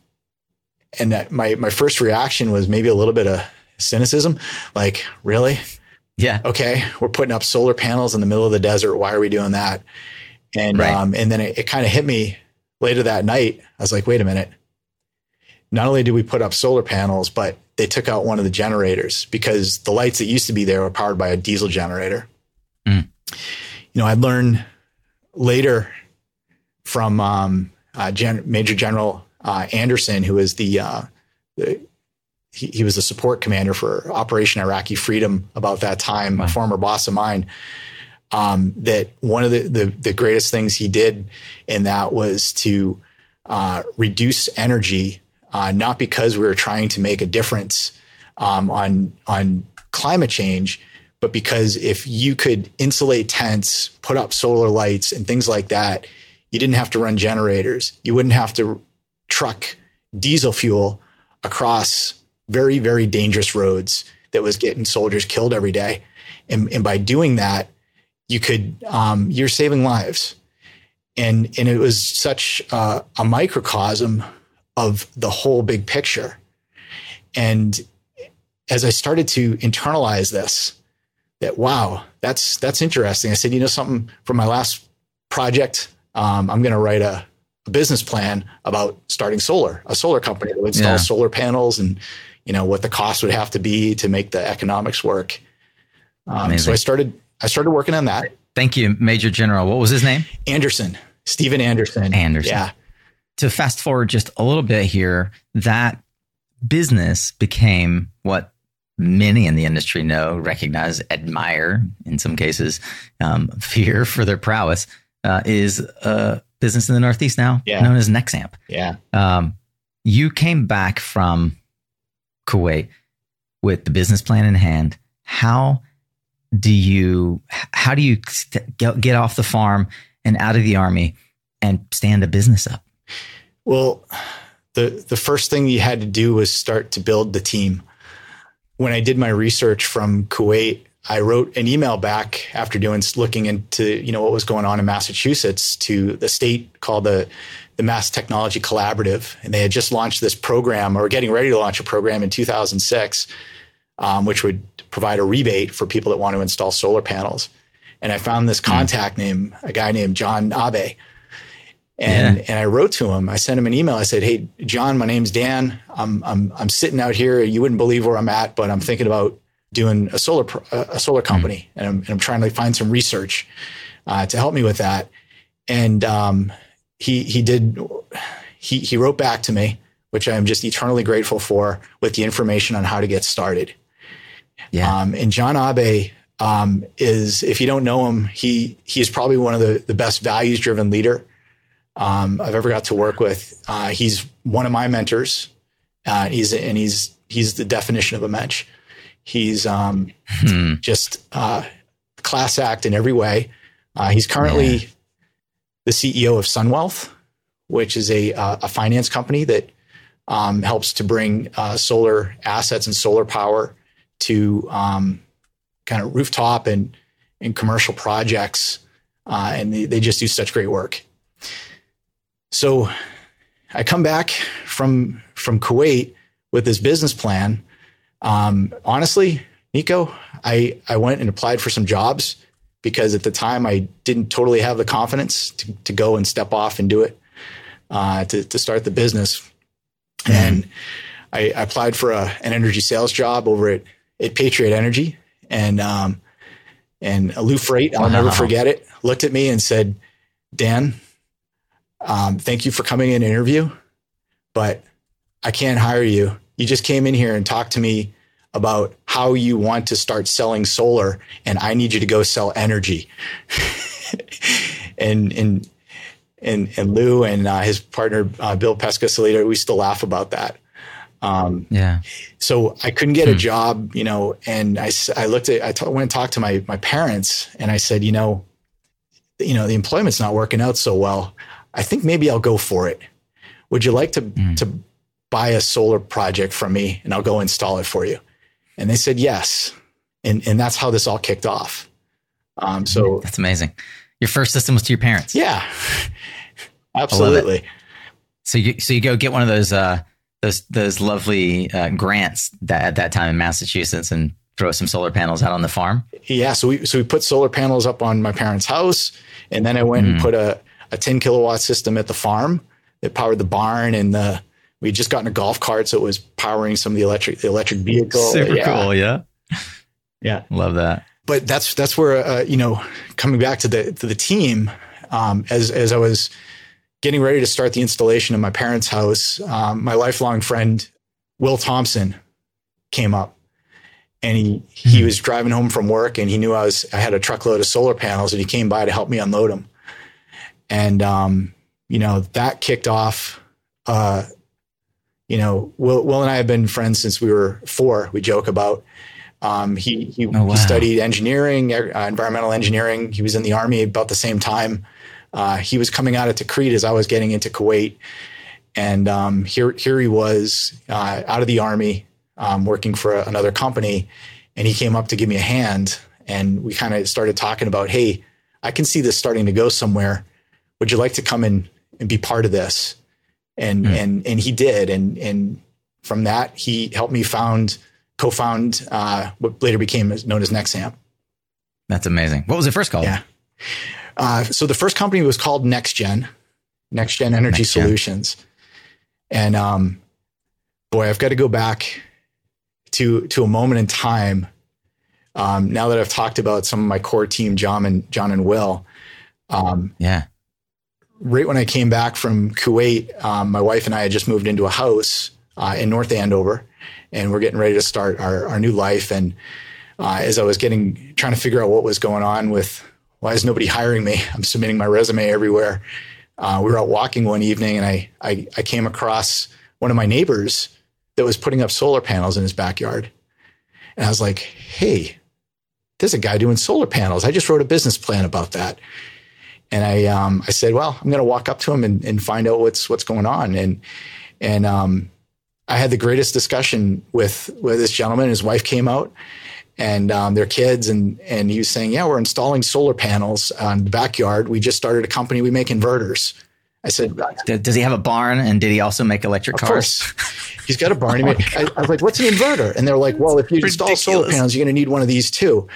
and my my first reaction was maybe a little bit of cynicism like really? Yeah. Okay we're putting up solar panels in the middle of the desert. Why are we doing that? And right. um and then it, it kind of hit me later that night. I was like wait a minute. Not only did we put up solar panels but they took out one of the generators because the lights that used to be there were powered by a diesel generator. Mm. you know, I'd learned later from um, uh, Gen- Major General uh, Anderson, who is the, uh, the he, he, was the support commander for Operation Iraqi Freedom about that time, wow. a former boss of mine. Um, that one of the, the, the greatest things he did in that was to uh, reduce energy, uh, not because we were trying to make a difference um, on on climate change, but because if you could insulate tents, put up solar lights and things like that, you didn't have to run generators. You wouldn't have to truck diesel fuel across very, very dangerous roads that was getting soldiers killed every day. And, and by doing that, you could, um, you're saving lives. And, and it was such uh, a microcosm of the whole big picture. And as I started to internalize this, that wow, that's that's interesting. I said, you know, something from my last project, um, I'm going to write a, a, business plan about starting solar, a solar company that would install yeah. solar panels, and you know what the cost would have to be to make the economics work. Um, so I started I started working on that. Thank you, Major General. What was his name? Anderson, Stephen Anderson. Anderson. Yeah. To fast forward just a little bit here, that business became what many in the industry know, recognize, admire, in some cases, um, fear for their prowess, uh, is a business in the Northeast now yeah. known as Nexamp. Yeah. Um, you came back from Kuwait with the business plan in hand. How do you how do you get off the farm and out of the army and stand a business up? Well, the the first thing you had to do was start to build the team when I did my research from Kuwait, I wrote an email back after doing looking into you know what was going on in Massachusetts to the state called the the Mass Technology Collaborative, and they had just launched this program or getting ready to launch a program in 2006, um, which would provide a rebate for people that want to install solar panels. And I found this hmm. contact mm. name, a guy named Jon Abe, and, yeah. and I wrote to him. I sent him an email. I said, "Hey, John, my name's Dan. I'm I'm I'm sitting out here. You wouldn't believe where I'm at, but I'm thinking about doing a solar a solar company, mm and, I'm, and I'm trying to find some research uh, to help me with that." And um, he he did. He he wrote back to me, which I am just eternally grateful for, with the information on how to get started. Yeah. Um, and Jon Abe um, is, if you don't know him, he he is probably one of the the best values driven leader um, I've ever got to work with. Uh, he's one of my mentors. Uh, he's and he's he's the definition of a mensch. He's um, hmm. just uh, class act in every way. Uh, he's currently yeah. the CEO of Sunwealth, which is a uh, a finance company that um, helps to bring uh, solar assets and solar power to um, kind of rooftop and and commercial projects. and they, they just do such great work. So I come back from from Kuwait with this business plan. Um, honestly, Nico, I, I went and applied for some jobs because at the time I didn't totally have the confidence to, to go and step off and do it uh, to, to start the business. Mm-hmm. And I, I, applied for a, an energy sales job over at, at Patriot Energy. And, um, and Lou Freight, I'll wow. never forget it, looked at me and said, Dan, um, thank you for coming in interview, but I can't hire you. You just came in here and talked to me about how you want to start selling solar, and I need you to go sell energy. <laughs> and and and and Lou and uh, his partner uh, Bill Pescosolido, we still laugh about that. Um, yeah. So I couldn't get hmm. a job, you know, and I, I looked at, I t- went and talked to my, my parents and I said, you know, you know, the employment's not working out so well. I think maybe I'll go for it. Would you like to mm. to buy a solar project from me and I'll go install it for you? And they said yes. And and that's how this all kicked off. Um, so that's amazing. Your first system was to your parents. Yeah. Absolutely. So you so you go get one of those uh those those lovely uh, grants that at that time in Massachusetts and throw some solar panels out on the farm. Yeah, so we so we put solar panels up on my parents' house, and then I went mm. and put a a 10 kilowatt system at the farm that powered the barn and the we had just gotten a golf cart, so it was powering some of the electric the electric vehicle. Super yeah. cool, yeah. Yeah. Love that. but that's that's where uh, you know coming back to the to the team um, as as I was getting ready to start the installation in my parents' house, um, my lifelong friend Will Thompson came up, and he he mm-hmm. was driving home from work, and he knew I was I had a truckload of solar panels, and he came by to help me unload them, and um, you know that kicked off. Uh, you know, Will, Will and I have been friends since we were four. We joke about. Um, he he, oh, wow. he, studied engineering, uh, environmental engineering. He was in the army about the same time. Uh, he was coming out of Tikrit as I was getting into Kuwait, and um, here here he was uh, out of the army, um, working for a, another company, and he came up to give me a hand, and we kind of started talking about, hey, I can see this starting to go somewhere. Would you like to come in and be part of this? And mm. and and he did, and and from that he helped me found co-found uh, what later became known as Nexamp. That's amazing. What was it first called? Yeah. Uh, so the first company was called NextGen, NextGen Energy Next Solutions, Gen. and um, boy, I've got to go back to to a moment in time. Um, now that I've talked about some of my core team, John and John and Will, um, yeah. Right when I came back from Kuwait, um, my wife and I had just moved into a house uh, in North Andover, and we're getting ready to start our, our new life. And uh, as I was getting trying to figure out what was going on with why is nobody hiring me? I'm submitting my resume everywhere. Uh, we were out walking one evening and I, I, I came across one of my neighbors that was putting up solar panels in his backyard. And I was like, hey, there's a guy doing solar panels. I just wrote a business plan about that. And I, um, I said, well, I'm going to walk up to him and, and, find out what's, what's going on. And, and, um, I had the greatest discussion with, with this gentleman. His wife came out and um, their kids. And, and he was saying, yeah, we're installing solar panels on the backyard. We just started a company. We make inverters. I said, does he have a barn? And did he also make electric of cars? Course. He's got a barn. <laughs> oh I, I, was like, what's an inverter? And they're like, well, if you install solar panels, you're going to need one of these too.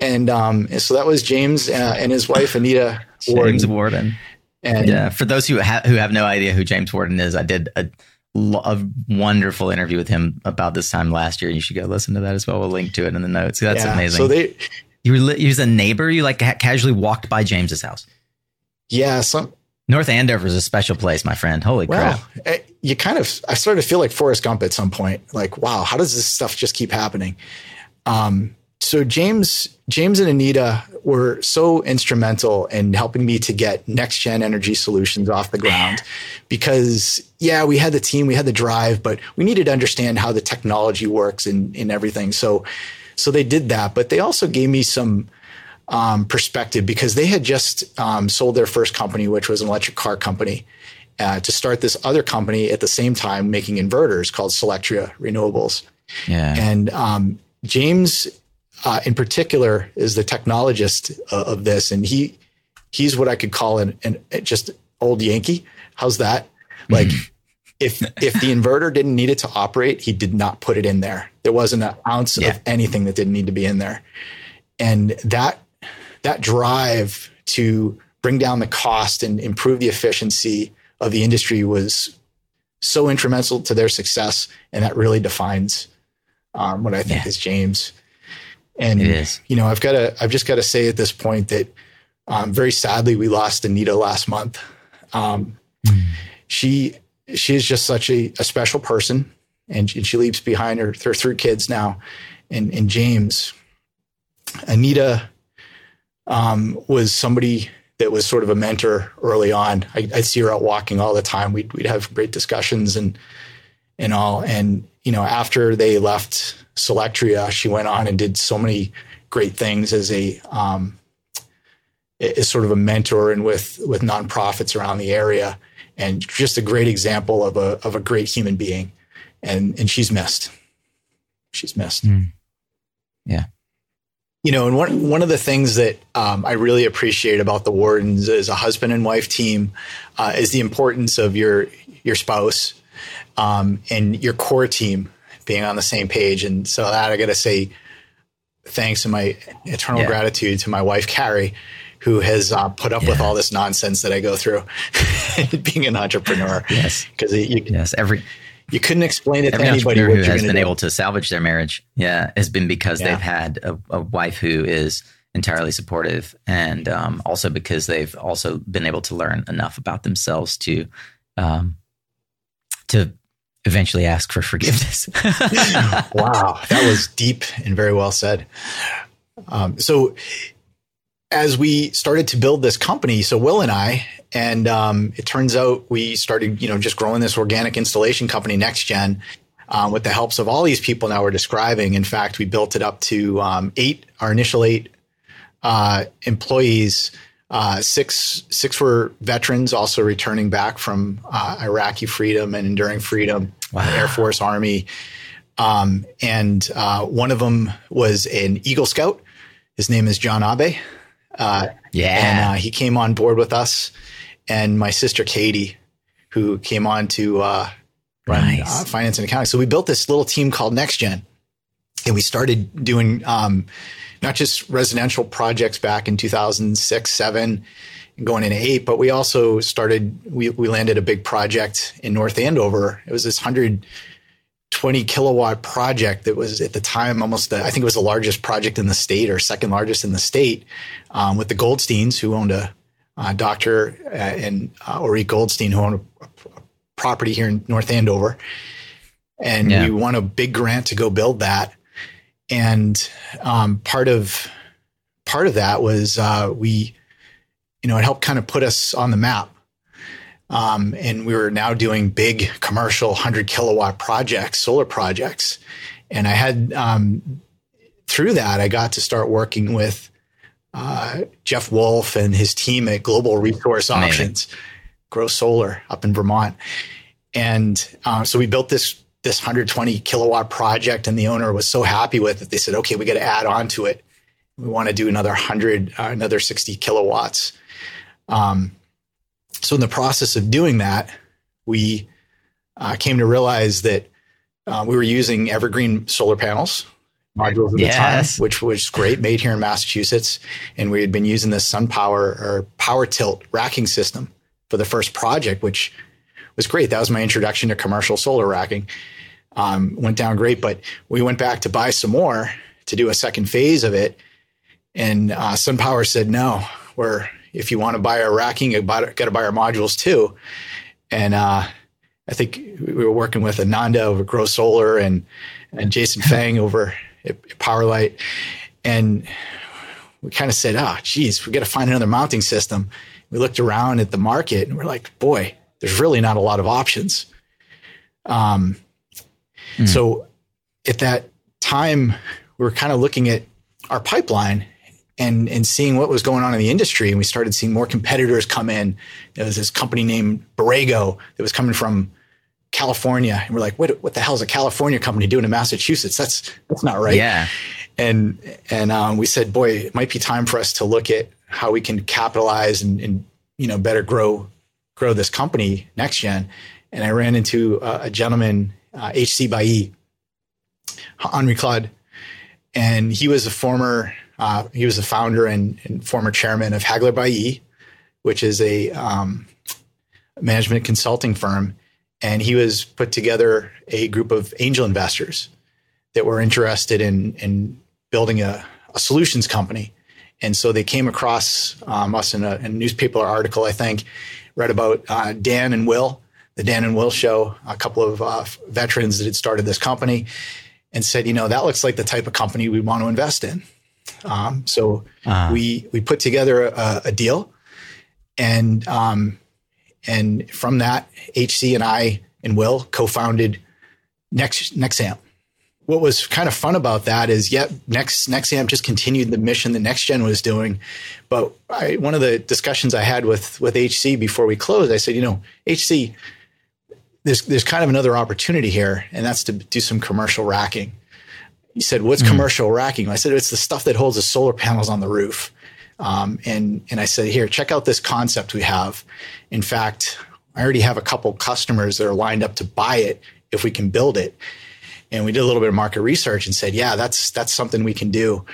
And, um, and so that was James uh, and his wife, Anita Worden. James Worden. And yeah, for those who, ha- who have no idea who James Worden is, I did a a wonderful interview with him about this time last year. You should go listen to that as well. We'll link to it in the notes. That's yeah, amazing. So they, you were you was a neighbor. You like casually walked by James's house. Yeah, some North Andover is a special place, my friend. Holy well, crap! Eh, you kind of I started to feel like Forrest Gump at some point. Like, wow, how does this stuff just keep happening? Um, so James James and Anita were so instrumental in helping me to get next gen energy solutions off the ground because yeah we had the team we had the drive but we needed to understand how the technology works and, and everything. So so they did that but they also gave me some um, perspective because they had just um, sold their first company which was an electric car company uh, to start this other company at the same time making inverters called Solectria Renewables. Yeah. And um, James uh, in particular is the technologist uh, of this, and he he's what I could call an, an just old Yankee. How's that? Like, if if the inverter didn't need it to operate, he did not put it in there. There wasn't an ounce yeah. of anything that didn't need to be in there, and that that drive to bring down the cost and improve the efficiency of the industry was so instrumental to their success, and that really defines um, what I think yeah. is James. And you know, I've got to, I've just got to say at this point that um, very sadly we lost Anita last month. Um, mm. She she is just such a, a special person, and, and, she leaves behind her her three kids now, and and James. Anita um, was somebody that was sort of a mentor early on. I, would see her out walking all the time. We'd we'd have great discussions and and all. And you know, after they left Solectria, she went on and did so many great things as a um, as sort of a mentor and with with nonprofits around the area, and just a great example of a of a great human being. And and she's missed. She's missed. Mm. Yeah. You know, and one one of the things that um, I really appreciate about the Wordens as a husband and wife team uh, is the importance of your your spouse um, and your core team being on the same page. And so that I got to say thanks and my eternal yeah. gratitude to my wife, Carrie, who has uh, put up yeah. with all this nonsense that I go through <laughs> being an entrepreneur. Yes. Because yes, every, you couldn't explain it Every to anybody entrepreneur who has been to able to salvage their marriage, yeah, has been because Yeah. they've had a, a wife who is entirely supportive, and um, also because they've also been able to learn enough about themselves to um, to eventually ask for forgiveness. <laughs> wow, that was deep and very well said. Um, so, as we started to build this company, so Will and I, and um, it turns out we started, you know, just growing this organic installation company, Next Gen, um, with the helps of all these people now we're describing. In fact, we built it up to um, eight, our initial eight uh, employees. Uh, six six were veterans, also returning back from uh, Iraqi freedom and enduring freedom, Wow. Air Force, Army, um, and uh, one of them was an Eagle Scout. His name is Jon Abe. Uh, yeah, and uh, he came on board with us, and my sister Katie, who came on to uh, run Nice. uh, finance and accounting. So we built this little team called NextGen, and we started doing um, not just residential projects back in 2006, seven, going into eight, but we also started. We we landed a big project in North Andover. It was this 120 kilowatt project that was at the time almost the, I think it was the largest project in the state or second largest in the state um, with the Goldsteins who owned a, uh doctor uh, and uh, Ori Goldstein who owned a, a property here in North Andover. And Yeah. we won a big grant to go build that. And um, part of part of that was uh, we, you know, it helped kind of put us on the map. Um, and we were now doing big commercial 100 kilowatt projects, solar projects. And I had, um, through that, I got to start working with uh, Jeff Wolf and his team at Global Resource. Options, groSolar up in Vermont. And uh, so we built this this 120 kilowatt project, and the owner was so happy with it. They said, "Okay, we got to add on to it. We want to do another 100, uh, another 60 kilowatts." Um, so in the process of doing that, we uh, came to realize that uh, we were using evergreen solar panels modules at Yes. the time, which was great, made here in Massachusetts, and we had been using the SunPower or Power Tilt racking system for the first project, which was great. That was my introduction to commercial solar racking. Um, went down great, but we went back to buy some more to do a second phase of it, and uh, SunPower said no. We're if you want to buy our racking, you got to buy our modules too. And uh, I think we were working with Ananda over groSolar and and Jason Fang over at Powerlight, and we kind of said, "Ah, geez, we got to find another mounting system." We looked around at the market and we're like, "Boy, there's really not a lot of options." Um, so at that time, we were kind of looking at our pipeline and and seeing what was going on in the industry, and we started seeing more competitors come in. There was this company named Borrego that was coming from California, and we're like, "What? What the hell is a California company doing in Massachusetts? That's that's not right." yeah, and and um, we said, "Boy, it might be time for us to look at how we can capitalize and, and you know better grow grow this company next gen." And I ran into uh, a gentleman, uh, HC Bailly, Henri Claude, and he was a former uh, he was the founder and, and former chairman of Hagler Bailly, which is a um, management consulting firm, and he was put together a group of angel investors that were interested in in building a, a solutions company. And so they came across um, us in a, in a newspaper article, I think, read about uh, Dan and Will, the Dan and Will show, a couple of uh, veterans that had started this company, and said, you know, that looks like the type of company we want to invest in. Um, so Uh, we we put together a, a deal, and um, and from that, HC and I and Will co-founded Next Nexamp. What was kind of fun about that is, yeah, Next Nexamp just continued the mission that NextGen was doing, but I, one of the discussions I had with with HC before we closed, I said, you know, HC, there's there's kind of another opportunity here, and that's to do some commercial racking. He said, "What's commercial racking?" I said, "It's the stuff that holds the solar panels on the roof." Um, and and I said, "Here, check out this concept we have. In fact, I already have a couple customers that are lined up to buy it if we can build it." And we did a little bit of market research and said, "Yeah, that's that's something we can do."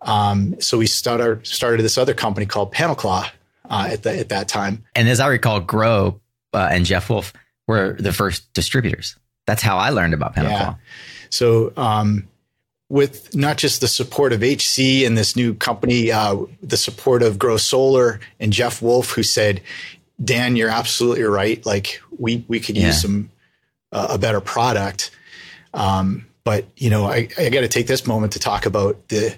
Um, so we started started this other company called PanelClaw uh, at the, at that time. and as I recall, Grow uh, and Jeff Wolf were the first distributors. That's how I learned about Panel Yeah. So, um, with not just the support of HC and this new company, uh, the support of groSolar and Jeff Wolf, who said, "Dan, you're absolutely right. Like we we could Yeah. use some uh, a better product." Um, but you know, I, I got to take this moment to talk about the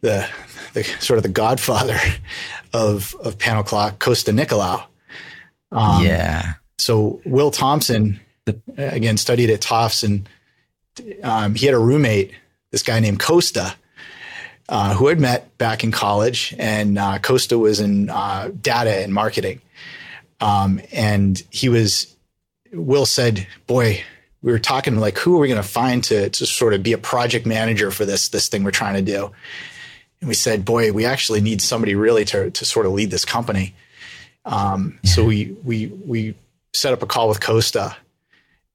the the sort of the godfather <laughs> of of PanelClaw, Costa Nicolaou. Um, yeah. So Will Thompson, again, studied at Tufts, and um, he had a roommate, this guy named Costa, uh, who had met back in college, and uh, Costa was in uh, data and marketing, um, and he was. Will said, "Boy, we were talking like, who are we going to find to to sort of be a project manager for this this thing we're trying to do?" And we said, "Boy, we actually need somebody really to to sort of lead this company." Um, So we we we set up a call with Costa,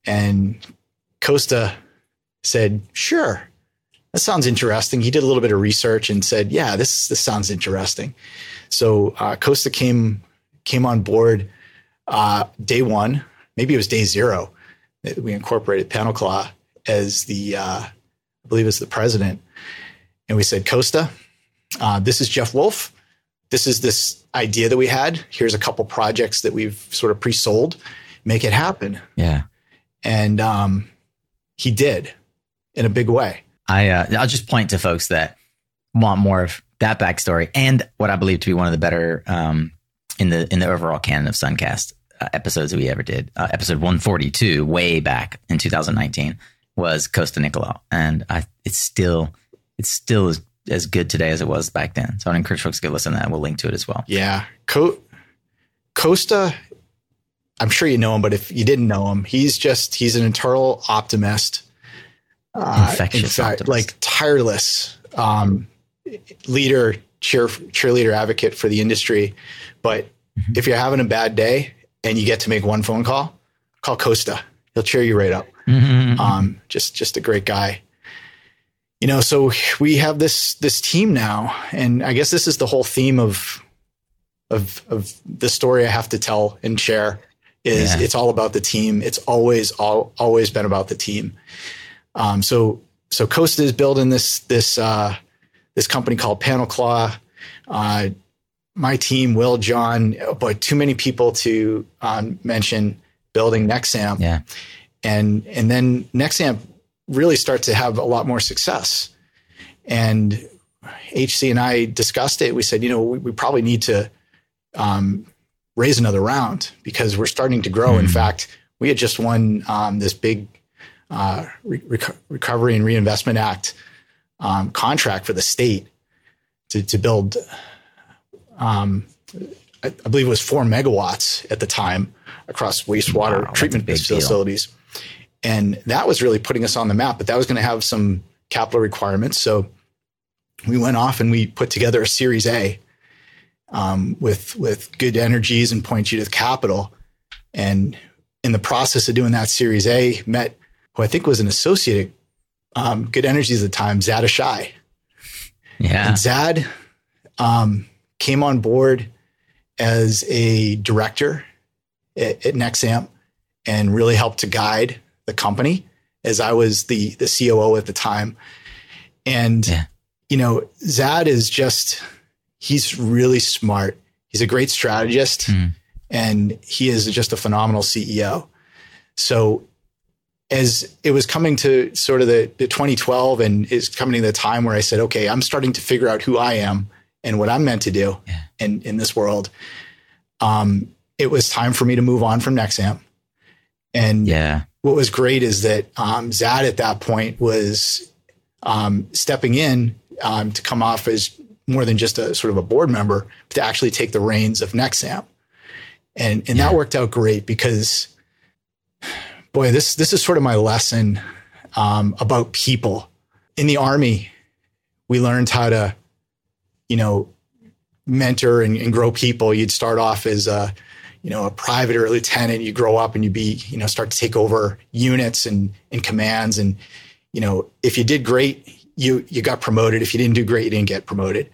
and Costa said, "Sure, that sounds interesting." He did a little bit of research and said, "Yeah, this this sounds interesting." So uh, Costa came came on board uh, day one, maybe it was day zero. We incorporated PanelClaw as the uh, I believe as the president, and we said, "Costa, uh, this is Jeff Wolf." This is this idea that we had. Here's a couple projects that we've sort of pre-sold. Make it happen. Yeah. And um, he did in a big way. I uh, I'll just point to folks that want more of that backstory and what I believe to be one of the better um, in the in the overall canon of Suncast uh, episodes that we ever did. Uh, episode 142, way back in 2019, was Costa Nicolaou, and I it's still it's still as, as good today as it was back then. So I encourage folks to go listen to that. We'll link to it as well. Yeah. Co- Costa, I'm sure you know him, but if you didn't know him, he's just, he's an eternal optimist. Uh, Infectious in fact, optimist. like tireless um, leader, cheer, cheerleader advocate for the industry. But Mm-hmm. if you're having a bad day and you get to make one phone call, call Costa. He'll cheer you right up. Um, just just a great guy. You know, so we have this this team now, and I guess this is the whole theme of of of the story I have to tell and share. Is Yeah. it's all about the team. It's always all always been about the team. Um, so so Costa is building this this uh, this company called PanelClaw. Uh, my team, Will, Jon, but too many people to um, mention. Building Nexamp yeah. and and then Nexamp really start to have a lot more success. And HC and I discussed it. We said, you know, we, we probably need to um, raise another round because we're starting to grow. In fact, we had just won um, this big uh, Re- Recovery and Reinvestment Act um, contract for the state to, to build. Um, I, I believe it was four megawatts at the time across wastewater Wow, treatment big deal. And that was really putting us on the map, but that was going to have some capital requirements. So we went off and we put together a Series A um, with with good energies and Point Judith Capital. And in the process of doing that Series A, met who I think was an associate at um, Good Energies at the time, Zaid Ashai. Yeah. And Zaid um, came on board as a director at, at Nexamp and really helped to guide the company as I was the the COO at the time. And Yeah. you know, Zaid is just he's really smart. He's a great strategist Mhm. and he is just a phenomenal CEO. So as it was coming to sort of the, the 2012 and is coming to the time where I said, okay, I'm starting to figure out who I am and what I'm meant to do Yeah. in, in this world. Um, it was time for me to move on from Nexamp. And Yeah. What was great is that um, Zaid at that point was um, stepping in um, to come off as more than just a sort of a board member, but to actually take the reins of Nexamp. And and that worked out great because boy, this this is sort of my lesson um, about people. In the army, we learned how to, you know, mentor and, and grow people. You'd start off as a, you know, a private or a lieutenant. You grow up and you be, you know, start to take over units and and commands. And you know, if you did great, you you got promoted. If you didn't do great, you didn't get promoted.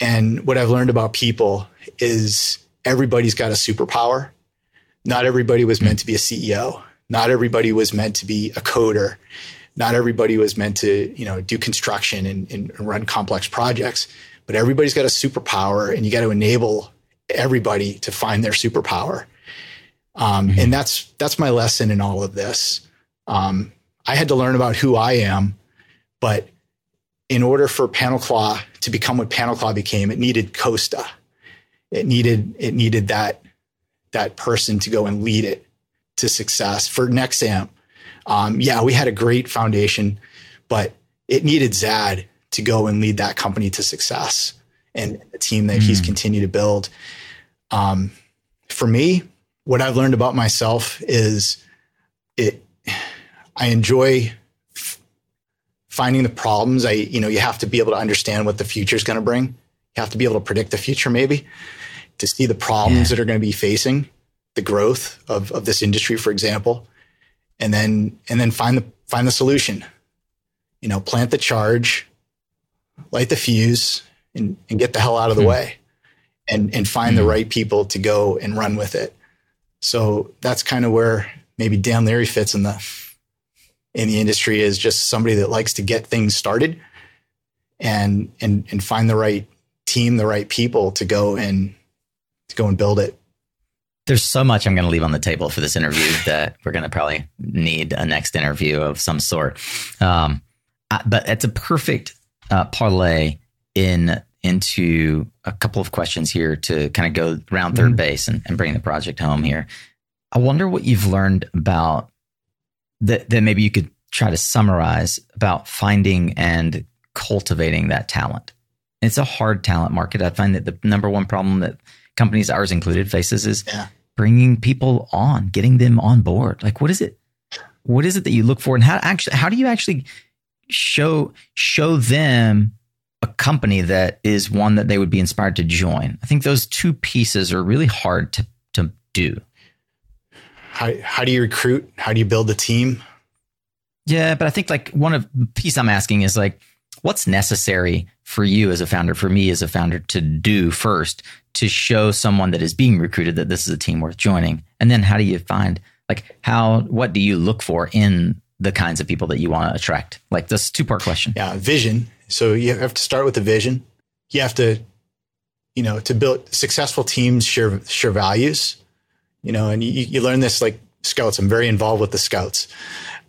And what I've learned about people is everybody's got a superpower. Not everybody was meant to be a CEO. Not everybody was meant to be a coder. Not everybody was meant to, you know, do construction and, and run complex projects. But everybody's got a superpower, and you got to enable everybody to find their superpower. Um, mm-hmm. And that's that's my lesson in all of this. Um, I had to learn about who I am, but in order for PanelClaw to become what PanelClaw became, it needed Costa. It needed it needed that that person to go and lead it to success. For Nexamp, um, yeah, we had a great foundation, but it needed Zaid to go and lead that company to success and the team that mm. he's hmm. continued to build. Um, for me, what I've learned about myself is it. I enjoy f- finding the problems. I, you know, you have to be able to understand what the future is going to bring. You have to be able to predict the future, maybe, to see the problems yeah. that are going to be facing the growth of, of this industry, for example, and then and then find the find the solution. You know, plant the charge, light the fuse, and, and get the hell out of the hmm. way, and and find hmm. the right people to go and run with it. So that's kind of where maybe Dan Leary fits in the in the industry is just somebody that likes to get things started and and and find the right team, the right people to go and to go and build it. There's so much I'm going to leave on the table for this interview <laughs> that we're going to probably need a next interview of some sort. Um, but it's a perfect uh, parlay in into a couple of questions here to kind of go around 3rd mm-hmm. base and, and bring the project home here. I wonder what you've learned about that, that maybe you could try to summarize about finding and cultivating that talent. It's a hard talent market. I find that the number one problem that companies, ours included, faces is yeah. bringing people on, getting them on board. Like, what is it? What is it that you look for, and how actually how do you actually show show them a company that is one that they would be inspired to join? I think those two pieces are really hard to to do. How how do you recruit? How do you build a team? Yeah, but I think like one of the piece I'm asking is like, what's necessary for you as a founder, for me as a founder to do first to show someone that is being recruited that this is a team worth joining? And then how do you find like how what do you look for in the kinds of people that you want to attract? Like this two part question. Yeah, vision. So you have to start with the vision. You have to, you know, to build successful teams share share values. You know, and you, you learn this like scouts. I'm very involved with the scouts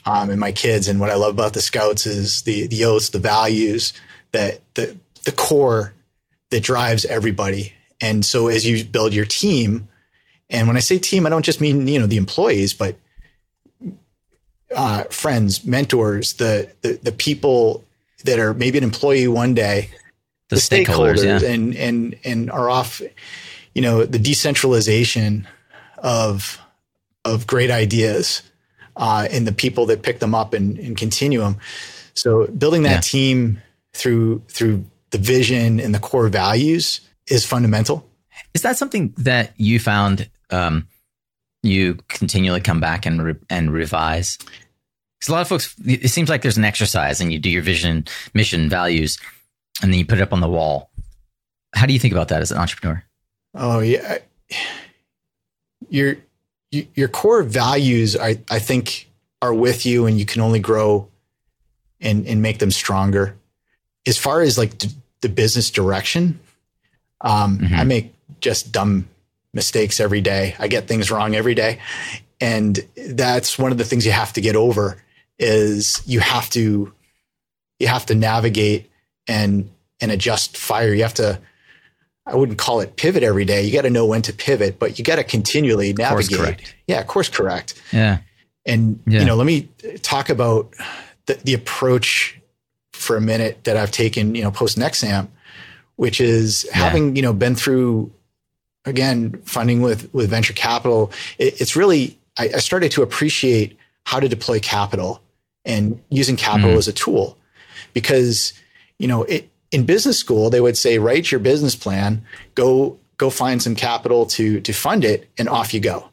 um, and my kids. And what I love about the scouts is the the oaths, the values, that the the core that drives everybody. And so as you build your team, and when I say team, I don't just mean you know the employees, but uh, friends, mentors, the, the the people that are maybe an employee one day, the, the stakeholders, stakeholders yeah. and and and are off, you know, the decentralization of of great ideas uh, and the people that pick them up and, and continue them. So building that yeah. team through through the vision and the core values is fundamental. Is that something that you found um, you continually come back and re- and revise? Because a lot of folks, it seems like there's an exercise, and you do your vision, mission, values, and then you put it up on the wall. How do you think about that as an entrepreneur? Oh yeah, you're your core values, I, I think, are with you, and you can only grow and and make them stronger. As far as like d- the business direction, um, mm-hmm. I make just dumb mistakes every day. I get things wrong every day, and that's one of the things you have to get over. Is you have to you have to navigate and and adjust fire. You have to I wouldn't call it pivot every day. You got to know when to pivot, but you got to continually navigate. Yeah, course correct. Yeah. And yeah. you know, let me talk about the, the, approach for a minute that I've taken, you know, post Nexamp, which is yeah. having, you know, been through again funding with with venture capital. It, it's really I, I, started to appreciate how to deploy capital and using capital mm. as a tool because you know it in business school, they would say, write your business plan, go go find some capital to to fund it, and off you go.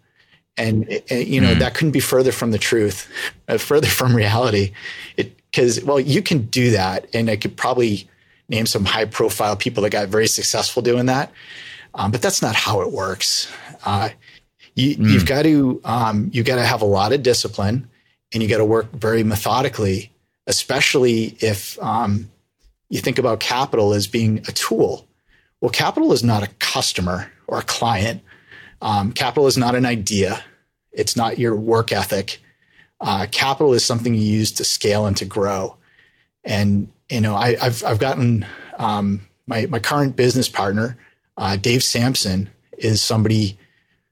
And, and you know mm. that couldn't be further from the truth, uh, further from reality. It because well, you can do that, and I could probably name some high profile people that got very successful doing that. Um, but that's not how it works. Uh, You, mm. You've got to um, you got to have a lot of discipline, and you got to work very methodically, especially if um, you think about capital as being a tool. Well, capital is not a customer or a client. Um, capital is not an idea. It's not your work ethic. Uh, capital is something you use to scale and to grow. And you know, I, have I've gotten um, my my current business partner, uh, Dave Sampson, is somebody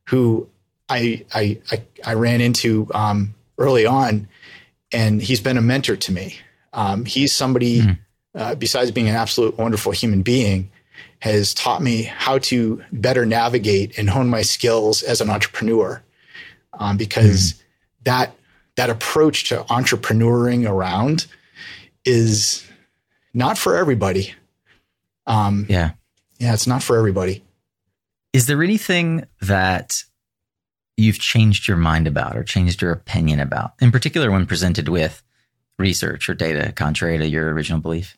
who I I I, I ran into um, early on, and he's been a mentor to me. Um, he's somebody, mm. uh, besides being an absolute wonderful human being, has taught me how to better navigate and hone my skills as an entrepreneur. Um, because mm. that that approach to entrepreneuring around is not for everybody. Um, yeah, yeah, it's not for everybody. Is there anything that you've changed your mind about or changed your opinion about, in particular when presented with research or data contrary to your original belief?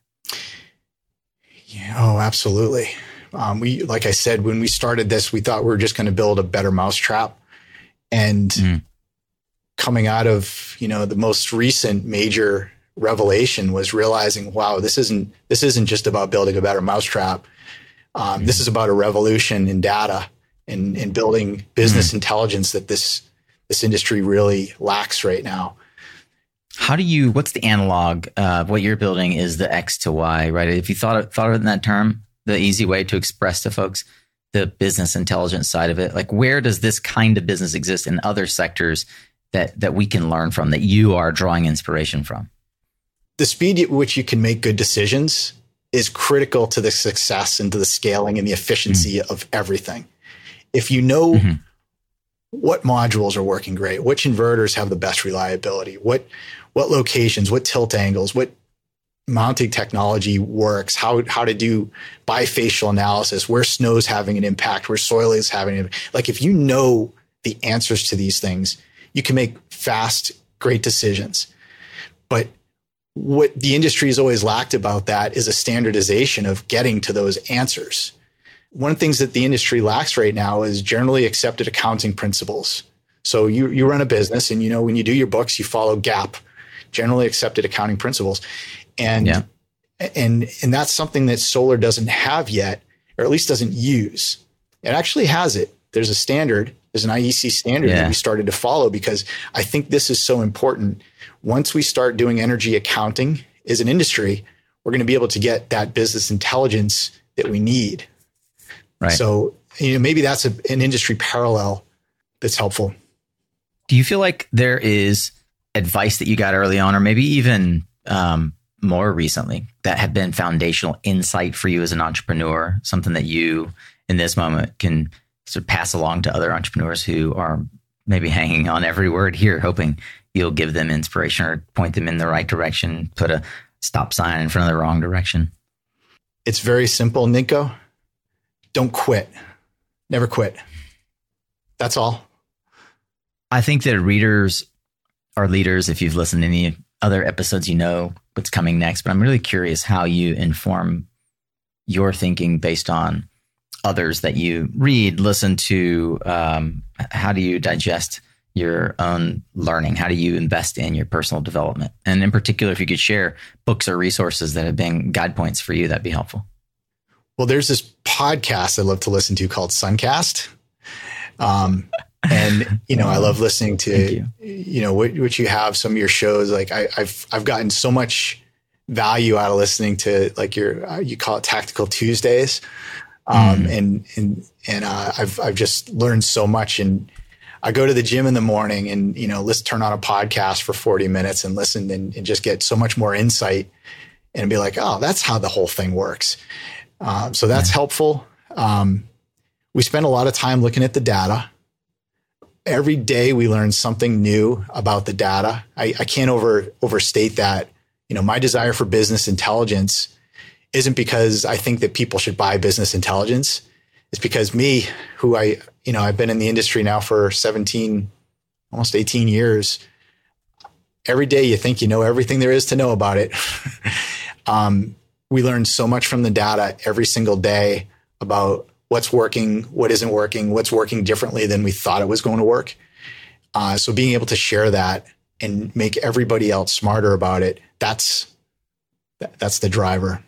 Yeah, oh, absolutely. Um, we, like I said, when we started this, we thought we were just going to build a better mousetrap, and mm. coming out of you know the most recent major revelation was realizing, wow, this isn't this isn't just about building a better mousetrap. Um, mm. This is about a revolution in data and, and building business mm. intelligence that this this industry really lacks right now. How do you? What's the analog of what you're building? Is the X to Y, right? If you thought thought of it in that term, the easy way to express to folks the business intelligence side of it, like where does this kind of business exist in other sectors that that we can learn from that you are drawing inspiration from? The speed at which you can make good decisions is critical to the success and to the scaling and the efficiency mm-hmm. of everything. If you know mm-hmm. what modules are working great, which inverters have the best reliability, what what locations, what tilt angles, what mounting technology works, how how to do bifacial analysis, where snow's having an impact, where soil is having an like if you know the answers to these things, you can make fast, great decisions. But what the industry has always lacked about that is a standardization of getting to those answers. One of the things that the industry lacks right now is generally accepted accounting principles. So you, you run a business and you know when you do your books, you follow GAAP, generally accepted accounting principles. And yeah. and and that's something that solar doesn't have yet, or at least doesn't use. It actually has it. There's a standard, there's an IEC standard yeah. that we started to follow because I think this is so important once we start doing energy accounting as an industry, we're going to be able to get that business intelligence that we need. Right. So, you know, maybe that's a, an industry parallel that's helpful. Do you feel like there is advice that you got early on, or maybe even um, more recently, that have been foundational insight for you as an entrepreneur? Something that you, in this moment, can sort of pass along to other entrepreneurs who are maybe hanging on every word here, hoping you'll give them inspiration or point them in the right direction, put a stop sign in front of the wrong direction? It's very simple, Nico. Don't quit. Never quit. That's all. I think that readers are leaders. If you've listened to any other episodes, you know what's coming next. But I'm really curious how you inform your thinking based on others that you read, listen to. Um, how do you digest your own learning? How do you invest in your personal development? And in particular, if you could share books or resources that have been guide points for you, that'd be helpful. Well, there's this podcast I love to listen to called Suncast. Um, and you know, I love listening to you. you. know what, what you have some of your shows. Like I, have I've gotten so much value out of listening to like your uh, you call it Tactical Tuesdays, um, mm. and and and uh, I've I've just learned so much and I go to the gym in the morning and, you know, let's turn on a podcast for 40 minutes and listen and, and just get so much more insight and be like, oh, that's how the whole thing works. Uh, so that's yeah. helpful. Um, we spend a lot of time looking at the data. Every day we learn something new about the data. I, I can't over overstate that. You know, my desire for business intelligence isn't because I think that people should buy business intelligence. It's because me, who I you know, I've been in the industry now for 17, almost 18 years. Every day you think you know everything there is to know about it. <laughs> um, we learn so much from the data every single day about what's working, what isn't working, what's working differently than we thought it was going to work. Uh, so being able to share that and make everybody else smarter about it, that's that's the driver.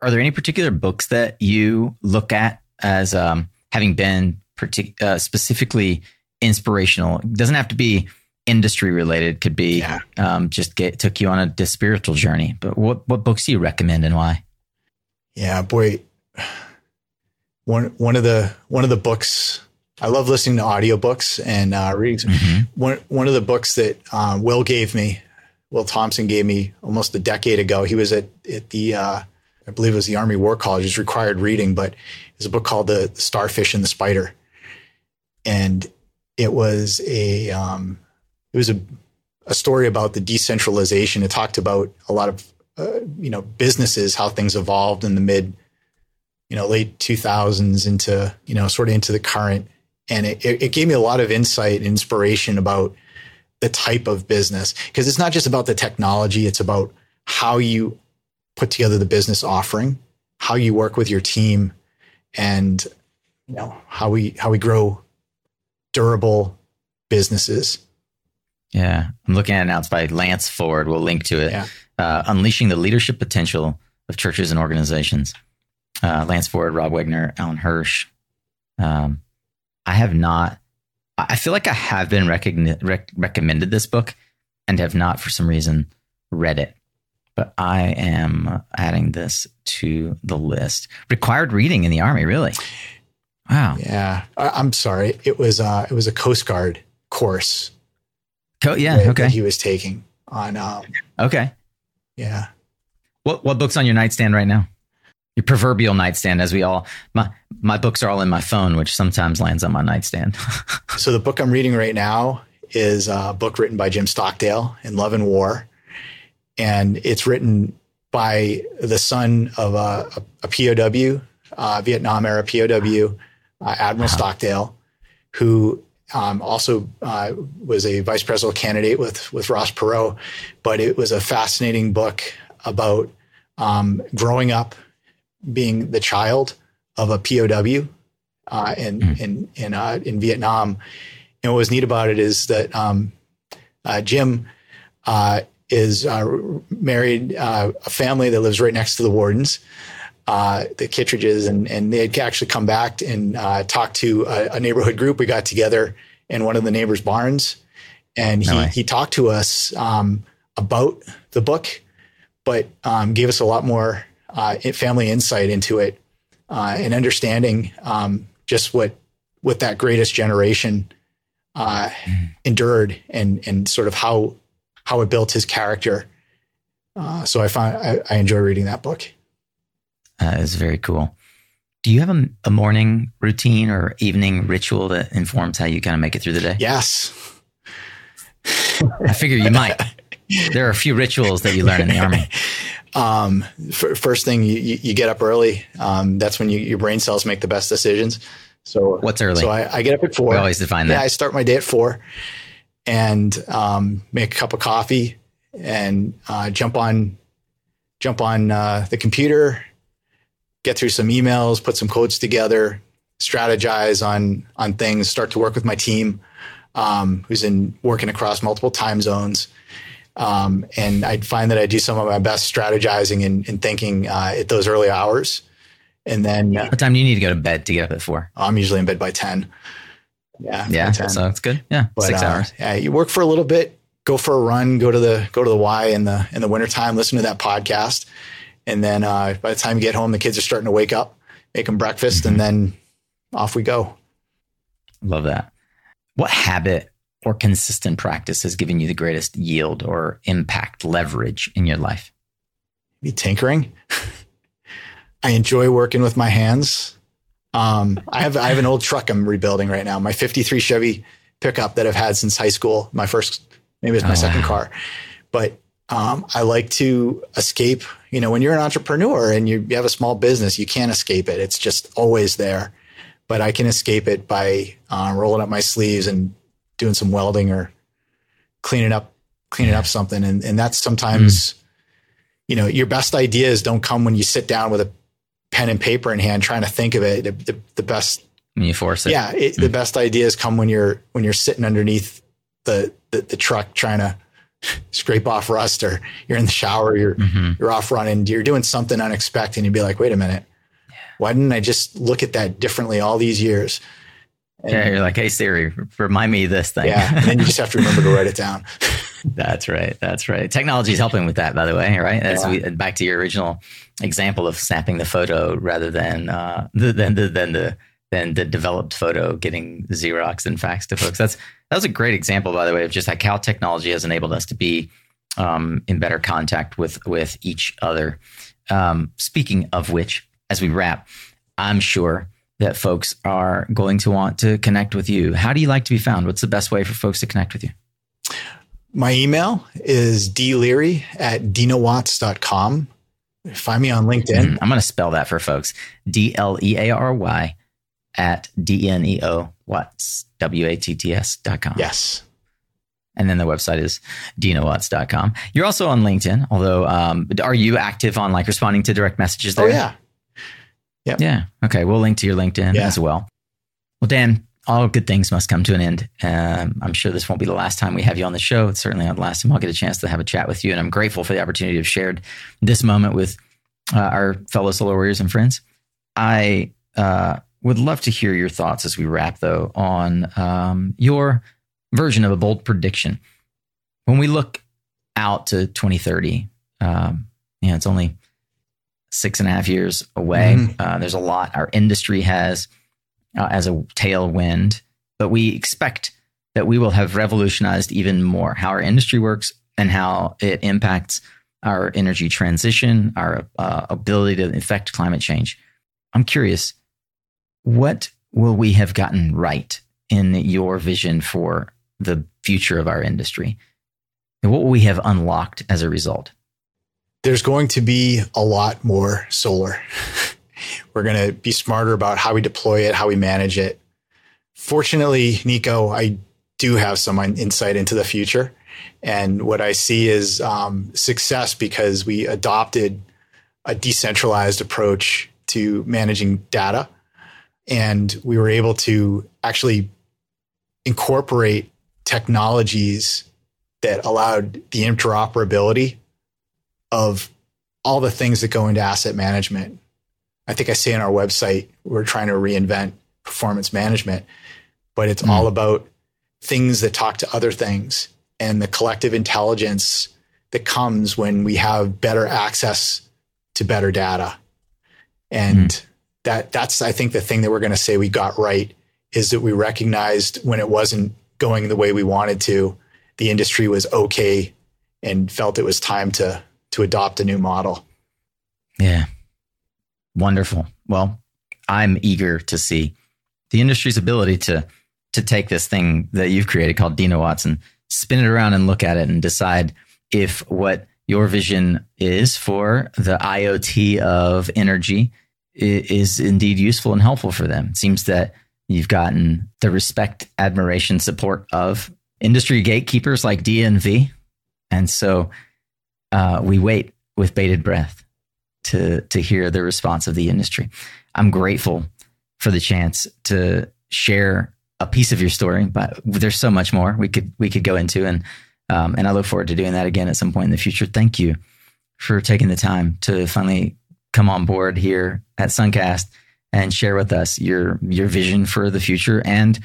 Are there any particular books that you look at as um, having been partic- uh, specifically inspirational? It doesn't have to be industry related. Could be yeah. um, just get took you on a, spiritual journey. But what what books do you recommend and why? Yeah, boy, one one of the one of the books I love listening to audiobooks and uh, reading. Mm-hmm. One one of the books that uh, Will gave me, Will Thompson gave me almost a decade ago. He was at at the uh, I believe it was the Army War College. It's required reading, but it's a book called the, the Starfish and the Spider, and it was a um, it was a a story about the decentralization. It talked about a lot of uh, you know businesses, how things evolved in the mid you know late 2000s into you know sort of into the current. And it, it gave me a lot of insight and inspiration about the type of business. Because it's not just about the technology it's about how you put together the business offering how you work with your team and you know how we how we grow durable businesses yeah i'm looking at it now it's by lance ford we'll link to it yeah. uh, unleashing the leadership potential of churches and organizations uh, lance ford rob wegner alan hirsch um, I have not. I feel like I have been recogni- rec- recommended this book and have not, for some reason, read it. But I am adding this to the list. Required reading in the army, really? Wow. Yeah, I, am sorry. It was uh, it was a Coast Guard course. Co- yeah. That, okay. That he was taking on. Um, okay. Yeah. What what books on your nightstand right now? your proverbial nightstand as we all my my books are all in my phone which sometimes lands on my nightstand <laughs> so the book i'm reading right now is a book written by jim stockdale in love and war and it's written by the son of a, a, pow uh, vietnam era pow uh, admiral wow. stockdale who um, also uh, was a vice presidential candidate with with ross perot but it was a fascinating book about um, growing up being the child of a POW uh, in mm. in in uh, in Vietnam. And what was neat about it is that um, uh, Jim uh, is uh, married uh, a family that lives right next to the Wordens, the Kittredges, and and they had actually come back and talked to a, a, neighborhood group. We got together in one of the neighbors' barns, and he he talked to us um, about the book, but um, gave us a lot more uh, family insight into it uh, and understanding um, just what what that greatest generation uh, mm. endured and and sort of how how it built his character. Uh, so I find I, I, enjoy reading that book. That is very cool. Do you have a, a morning routine or evening ritual that informs how you kind of make it through the day? Yes. <laughs> I figure you might. There are a few rituals that you learn in the army. <laughs> Um, first thing you, you, get up early. Um, that's when you, your brain cells make the best decisions. So what's early? So I, I get up at four. We always define that. Yeah, I start my day at four, and um, make a cup of coffee and uh, jump on jump on uh, the computer, get through some emails, put some codes together, strategize on on things, start to work with my team, um, who's in working across multiple time zones. Um, and I find that I do some of my best strategizing and, and thinking uh, at those early hours. And then, uh, what time do you need to go to bed to get up at four? I'm usually in bed by 10. Yeah. Yeah. 10. So it's good. Yeah. But, six uh, hours. Yeah. You work for a little bit, go for a run, go to the, go to the Y in the, in the wintertime, listen to that podcast. And then, uh, by the time you get home, the kids are starting to wake up, make them breakfast, mm-hmm. and then off we go. Love that. What habit or consistent practice has given you the greatest yield or impact leverage in your life? Be tinkering. <laughs> I enjoy working with my hands. Um, I have I have an old truck I'm rebuilding right now. My '53 Chevy pickup that I've had since high school. My first, maybe it's my oh, second wow. car, but um, I like to escape. You know, when you're an entrepreneur and you, you have a small business, you can't escape it. It's just always there. But I can escape it by uh, rolling up my sleeves and doing some welding or cleaning up cleaning up something and and that's sometimes mm. you know your best ideas don't come when you sit down with a pen and paper in hand trying to think of it. The, the, the best when you force it. Yeah, it, mm-hmm. the best ideas come when you're when you're sitting underneath the the, the truck trying to <laughs> scrape off rust, or you're in the shower, you're mm-hmm. you're off running, you're doing something unexpected, and you'd be like, wait a minute, why didn't I just look at that differently all these years? And, yeah, you're like, hey Siri, remind me this thing. Yeah, and then you just have to remember to write it down. <laughs> that's right. That's right. Technology is helping with that, by the way. Right. That's yeah. we, back to your original example of snapping the photo rather than uh, the, than the than the than the developed photo getting Xerox and fax to folks. That's that was a great example, by the way, of just like how technology has enabled us to be um, in better contact with with each other. Um, speaking of which, as we wrap, I'm sure that folks are going to want to connect with you. How do you like to be found? What's the best way for folks to connect with you? My email is dleary at denowatts.com. Find me on LinkedIn. Mm, I'm going to spell that for folks. D L E A R Y at D N E O Watts, W A T T S dot com. Yes. And then the website is denowatts.com. You're also on LinkedIn, although um, are you active on like responding to direct messages there? Oh, yeah. Yep. Yeah. Okay. We'll link to your LinkedIn yeah. as well. Well, Dan, all good things must come to an end. Um, I'm sure this won't be the last time we have you on the show. It's certainly not the last time I'll get a chance to have a chat with you. And I'm grateful for the opportunity to have shared this moment with uh, our fellow solar warriors and friends. I uh, would love to hear your thoughts as we wrap, though, on um, your version of a bold prediction. When we look out to 2030, um, you know, it's only six and a half years away. Mm-hmm. Uh, there's a lot our industry has uh, as a tailwind, but we expect that we will have revolutionized even more how our industry works and how it impacts our energy transition, our uh, ability to affect climate change. I'm curious what will we have gotten right in your vision for the future of our industry? And what will we have unlocked as a result? There's going to be a lot more solar. <laughs> We're going to be smarter about how we deploy it, how we manage it. Fortunately, Nico, I do have some insight into the future. And what I see is um, success because we adopted a decentralized approach to managing data and we were able to actually incorporate technologies that allowed the interoperability of all the things that go into asset management. I think I say on our website, we're trying to reinvent performance management, but it's mm. all about things that talk to other things and the collective intelligence that comes when we have better access to better data. And mm that that's I think the thing that we're going to say we got right is that we recognized when it wasn't going the way we wanted to, the industry was okay and felt it was time to to adopt a new model. Yeah. Wonderful. Well, I'm eager to see the industry's ability to to take this thing that you've created called Denowatts Watson, spin it around and look at it and decide if what your vision is for the IoT of energy is indeed useful and helpful for them. It seems that you've gotten the respect, admiration, support of industry gatekeepers like DNV. And so uh, we wait with bated breath to, to hear the response of the industry. I'm grateful for the chance to share a piece of your story, but there's so much more we could we could go into, and um, and I look forward to doing that again at some point in the future. Thank you for taking the time to finally come on board here at Suncast and share with us your your vision for the future and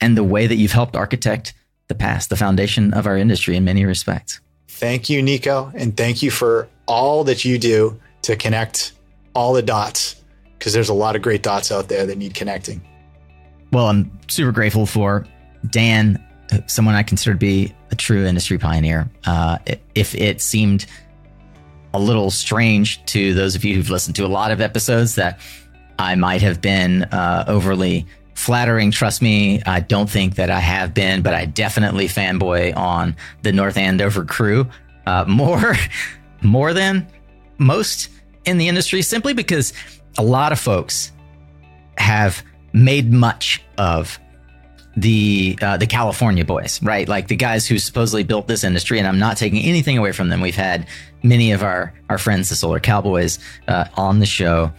and the way that you've helped architect the past, the foundation of our industry in many respects. Thank you, Nico, and thank you for all that you do to connect all the dots because there's a lot of great dots out there that need connecting. Well, I'm super grateful for Dan, someone I consider to be a true industry pioneer. Uh, if it seemed a little strange to those of you who've listened to a lot of episodes that I might have been uh, overly flattering. Trust me, I don't think that I have been, but I definitely fanboy on the North Andover crew uh, more, <laughs> more than most in the industry, simply because a lot of folks have made much of the uh, the California boys, right? Like the guys who supposedly built this industry, and I'm not taking anything away from them. We've had many of our our friends, the Solar Cowboys, uh, on the show,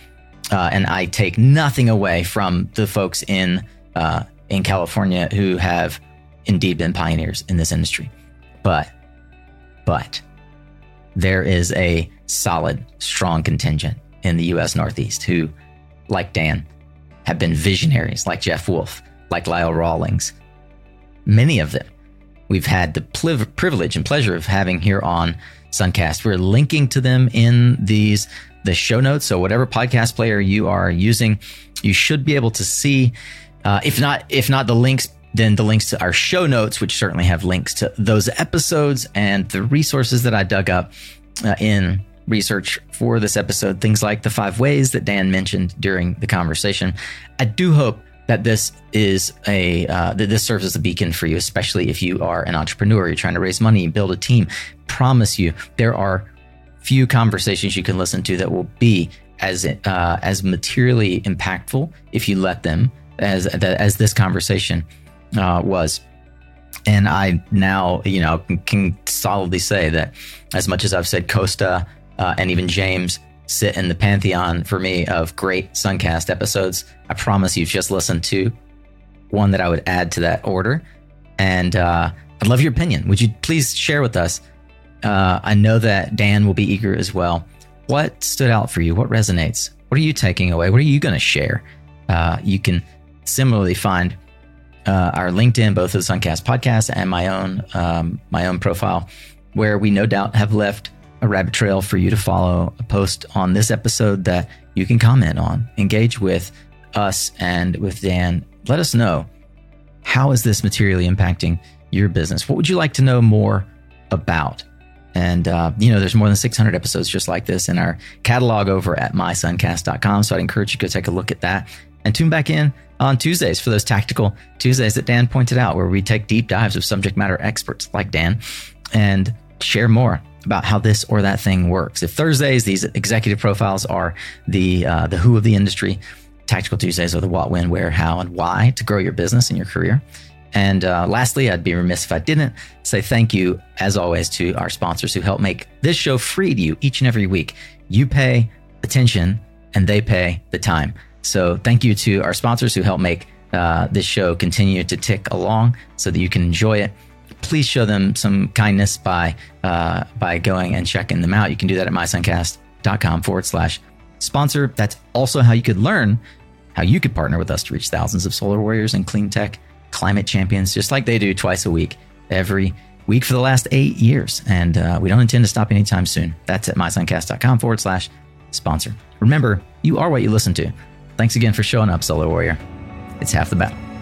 Uh, and I take nothing away from the folks in uh, in California who have indeed been pioneers in this industry. But, but there is a solid, strong contingent in the U.S. Northeast who, like Dan, have been visionaries, like Jeff Wolf, like Lyle Rawlings. Many of them we've had the privilege and pleasure of having here on Suncast. We're linking to them in these the show notes. So whatever podcast player you are using, you should be able to see. Uh, if not, if not the links, then the links to our show notes, which certainly have links to those episodes and the resources that I dug up uh, in research for this episode. Things like the five ways that Dan mentioned during the conversation. I do hope that this is a uh, that this serves as a beacon for you, especially if you are an entrepreneur, you're trying to raise money, build a team. Promise you, there are few conversations you can listen to that will be as uh, as materially impactful if you let them as as this conversation uh, was. And I now, you know, can solidly say that as much as I've said Costa uh, and even James sit in the pantheon for me of great Suncast episodes. I promise you've just listened to one that I would add to that order. And uh, I'd love your opinion. Would you please share with us? Uh, I know that Dan will be eager as well. What stood out for you? What resonates? What are you taking away? What are you going to share? Uh, you can similarly find uh, our LinkedIn, both the Suncast podcast and my own um, my own profile, where we no doubt have left a rabbit trail for you to follow, a post on this episode that you can comment on, engage with us and with Dan. Let us know how is this materially impacting your business? What would you like to know more about? And, uh, you know, there's more than 600 episodes just like this in our catalog over at mysuncast.com. So I'd encourage you to go take a look at that and tune back in on Tuesdays for those tactical Tuesdays that Dan pointed out, where we take deep dives of subject matter experts like Dan and share more about how this or that thing works. If Thursdays, these executive profiles are the uh, the who of the industry, Tactical Tuesdays are the what, when, where, how, and why to grow your business and your career. And uh, lastly, I'd be remiss if I didn't say thank you, as always, to our sponsors who help make this show free to you each and every week. You pay attention and they pay the time. So thank you to our sponsors who help make uh, this show continue to tick along so that you can enjoy it please show them some kindness by uh, by going and checking them out. You can do that at mysuncast.com forward slash sponsor. That's also how you could learn how you could partner with us to reach thousands of solar warriors and clean tech climate champions, just like they do twice a week, every week for the last eight years. And uh, we don't intend to stop anytime soon. That's at mysuncast.com forward slash sponsor. Remember, you are what you listen to. Thanks again for showing up, Solar Warrior. It's half the battle.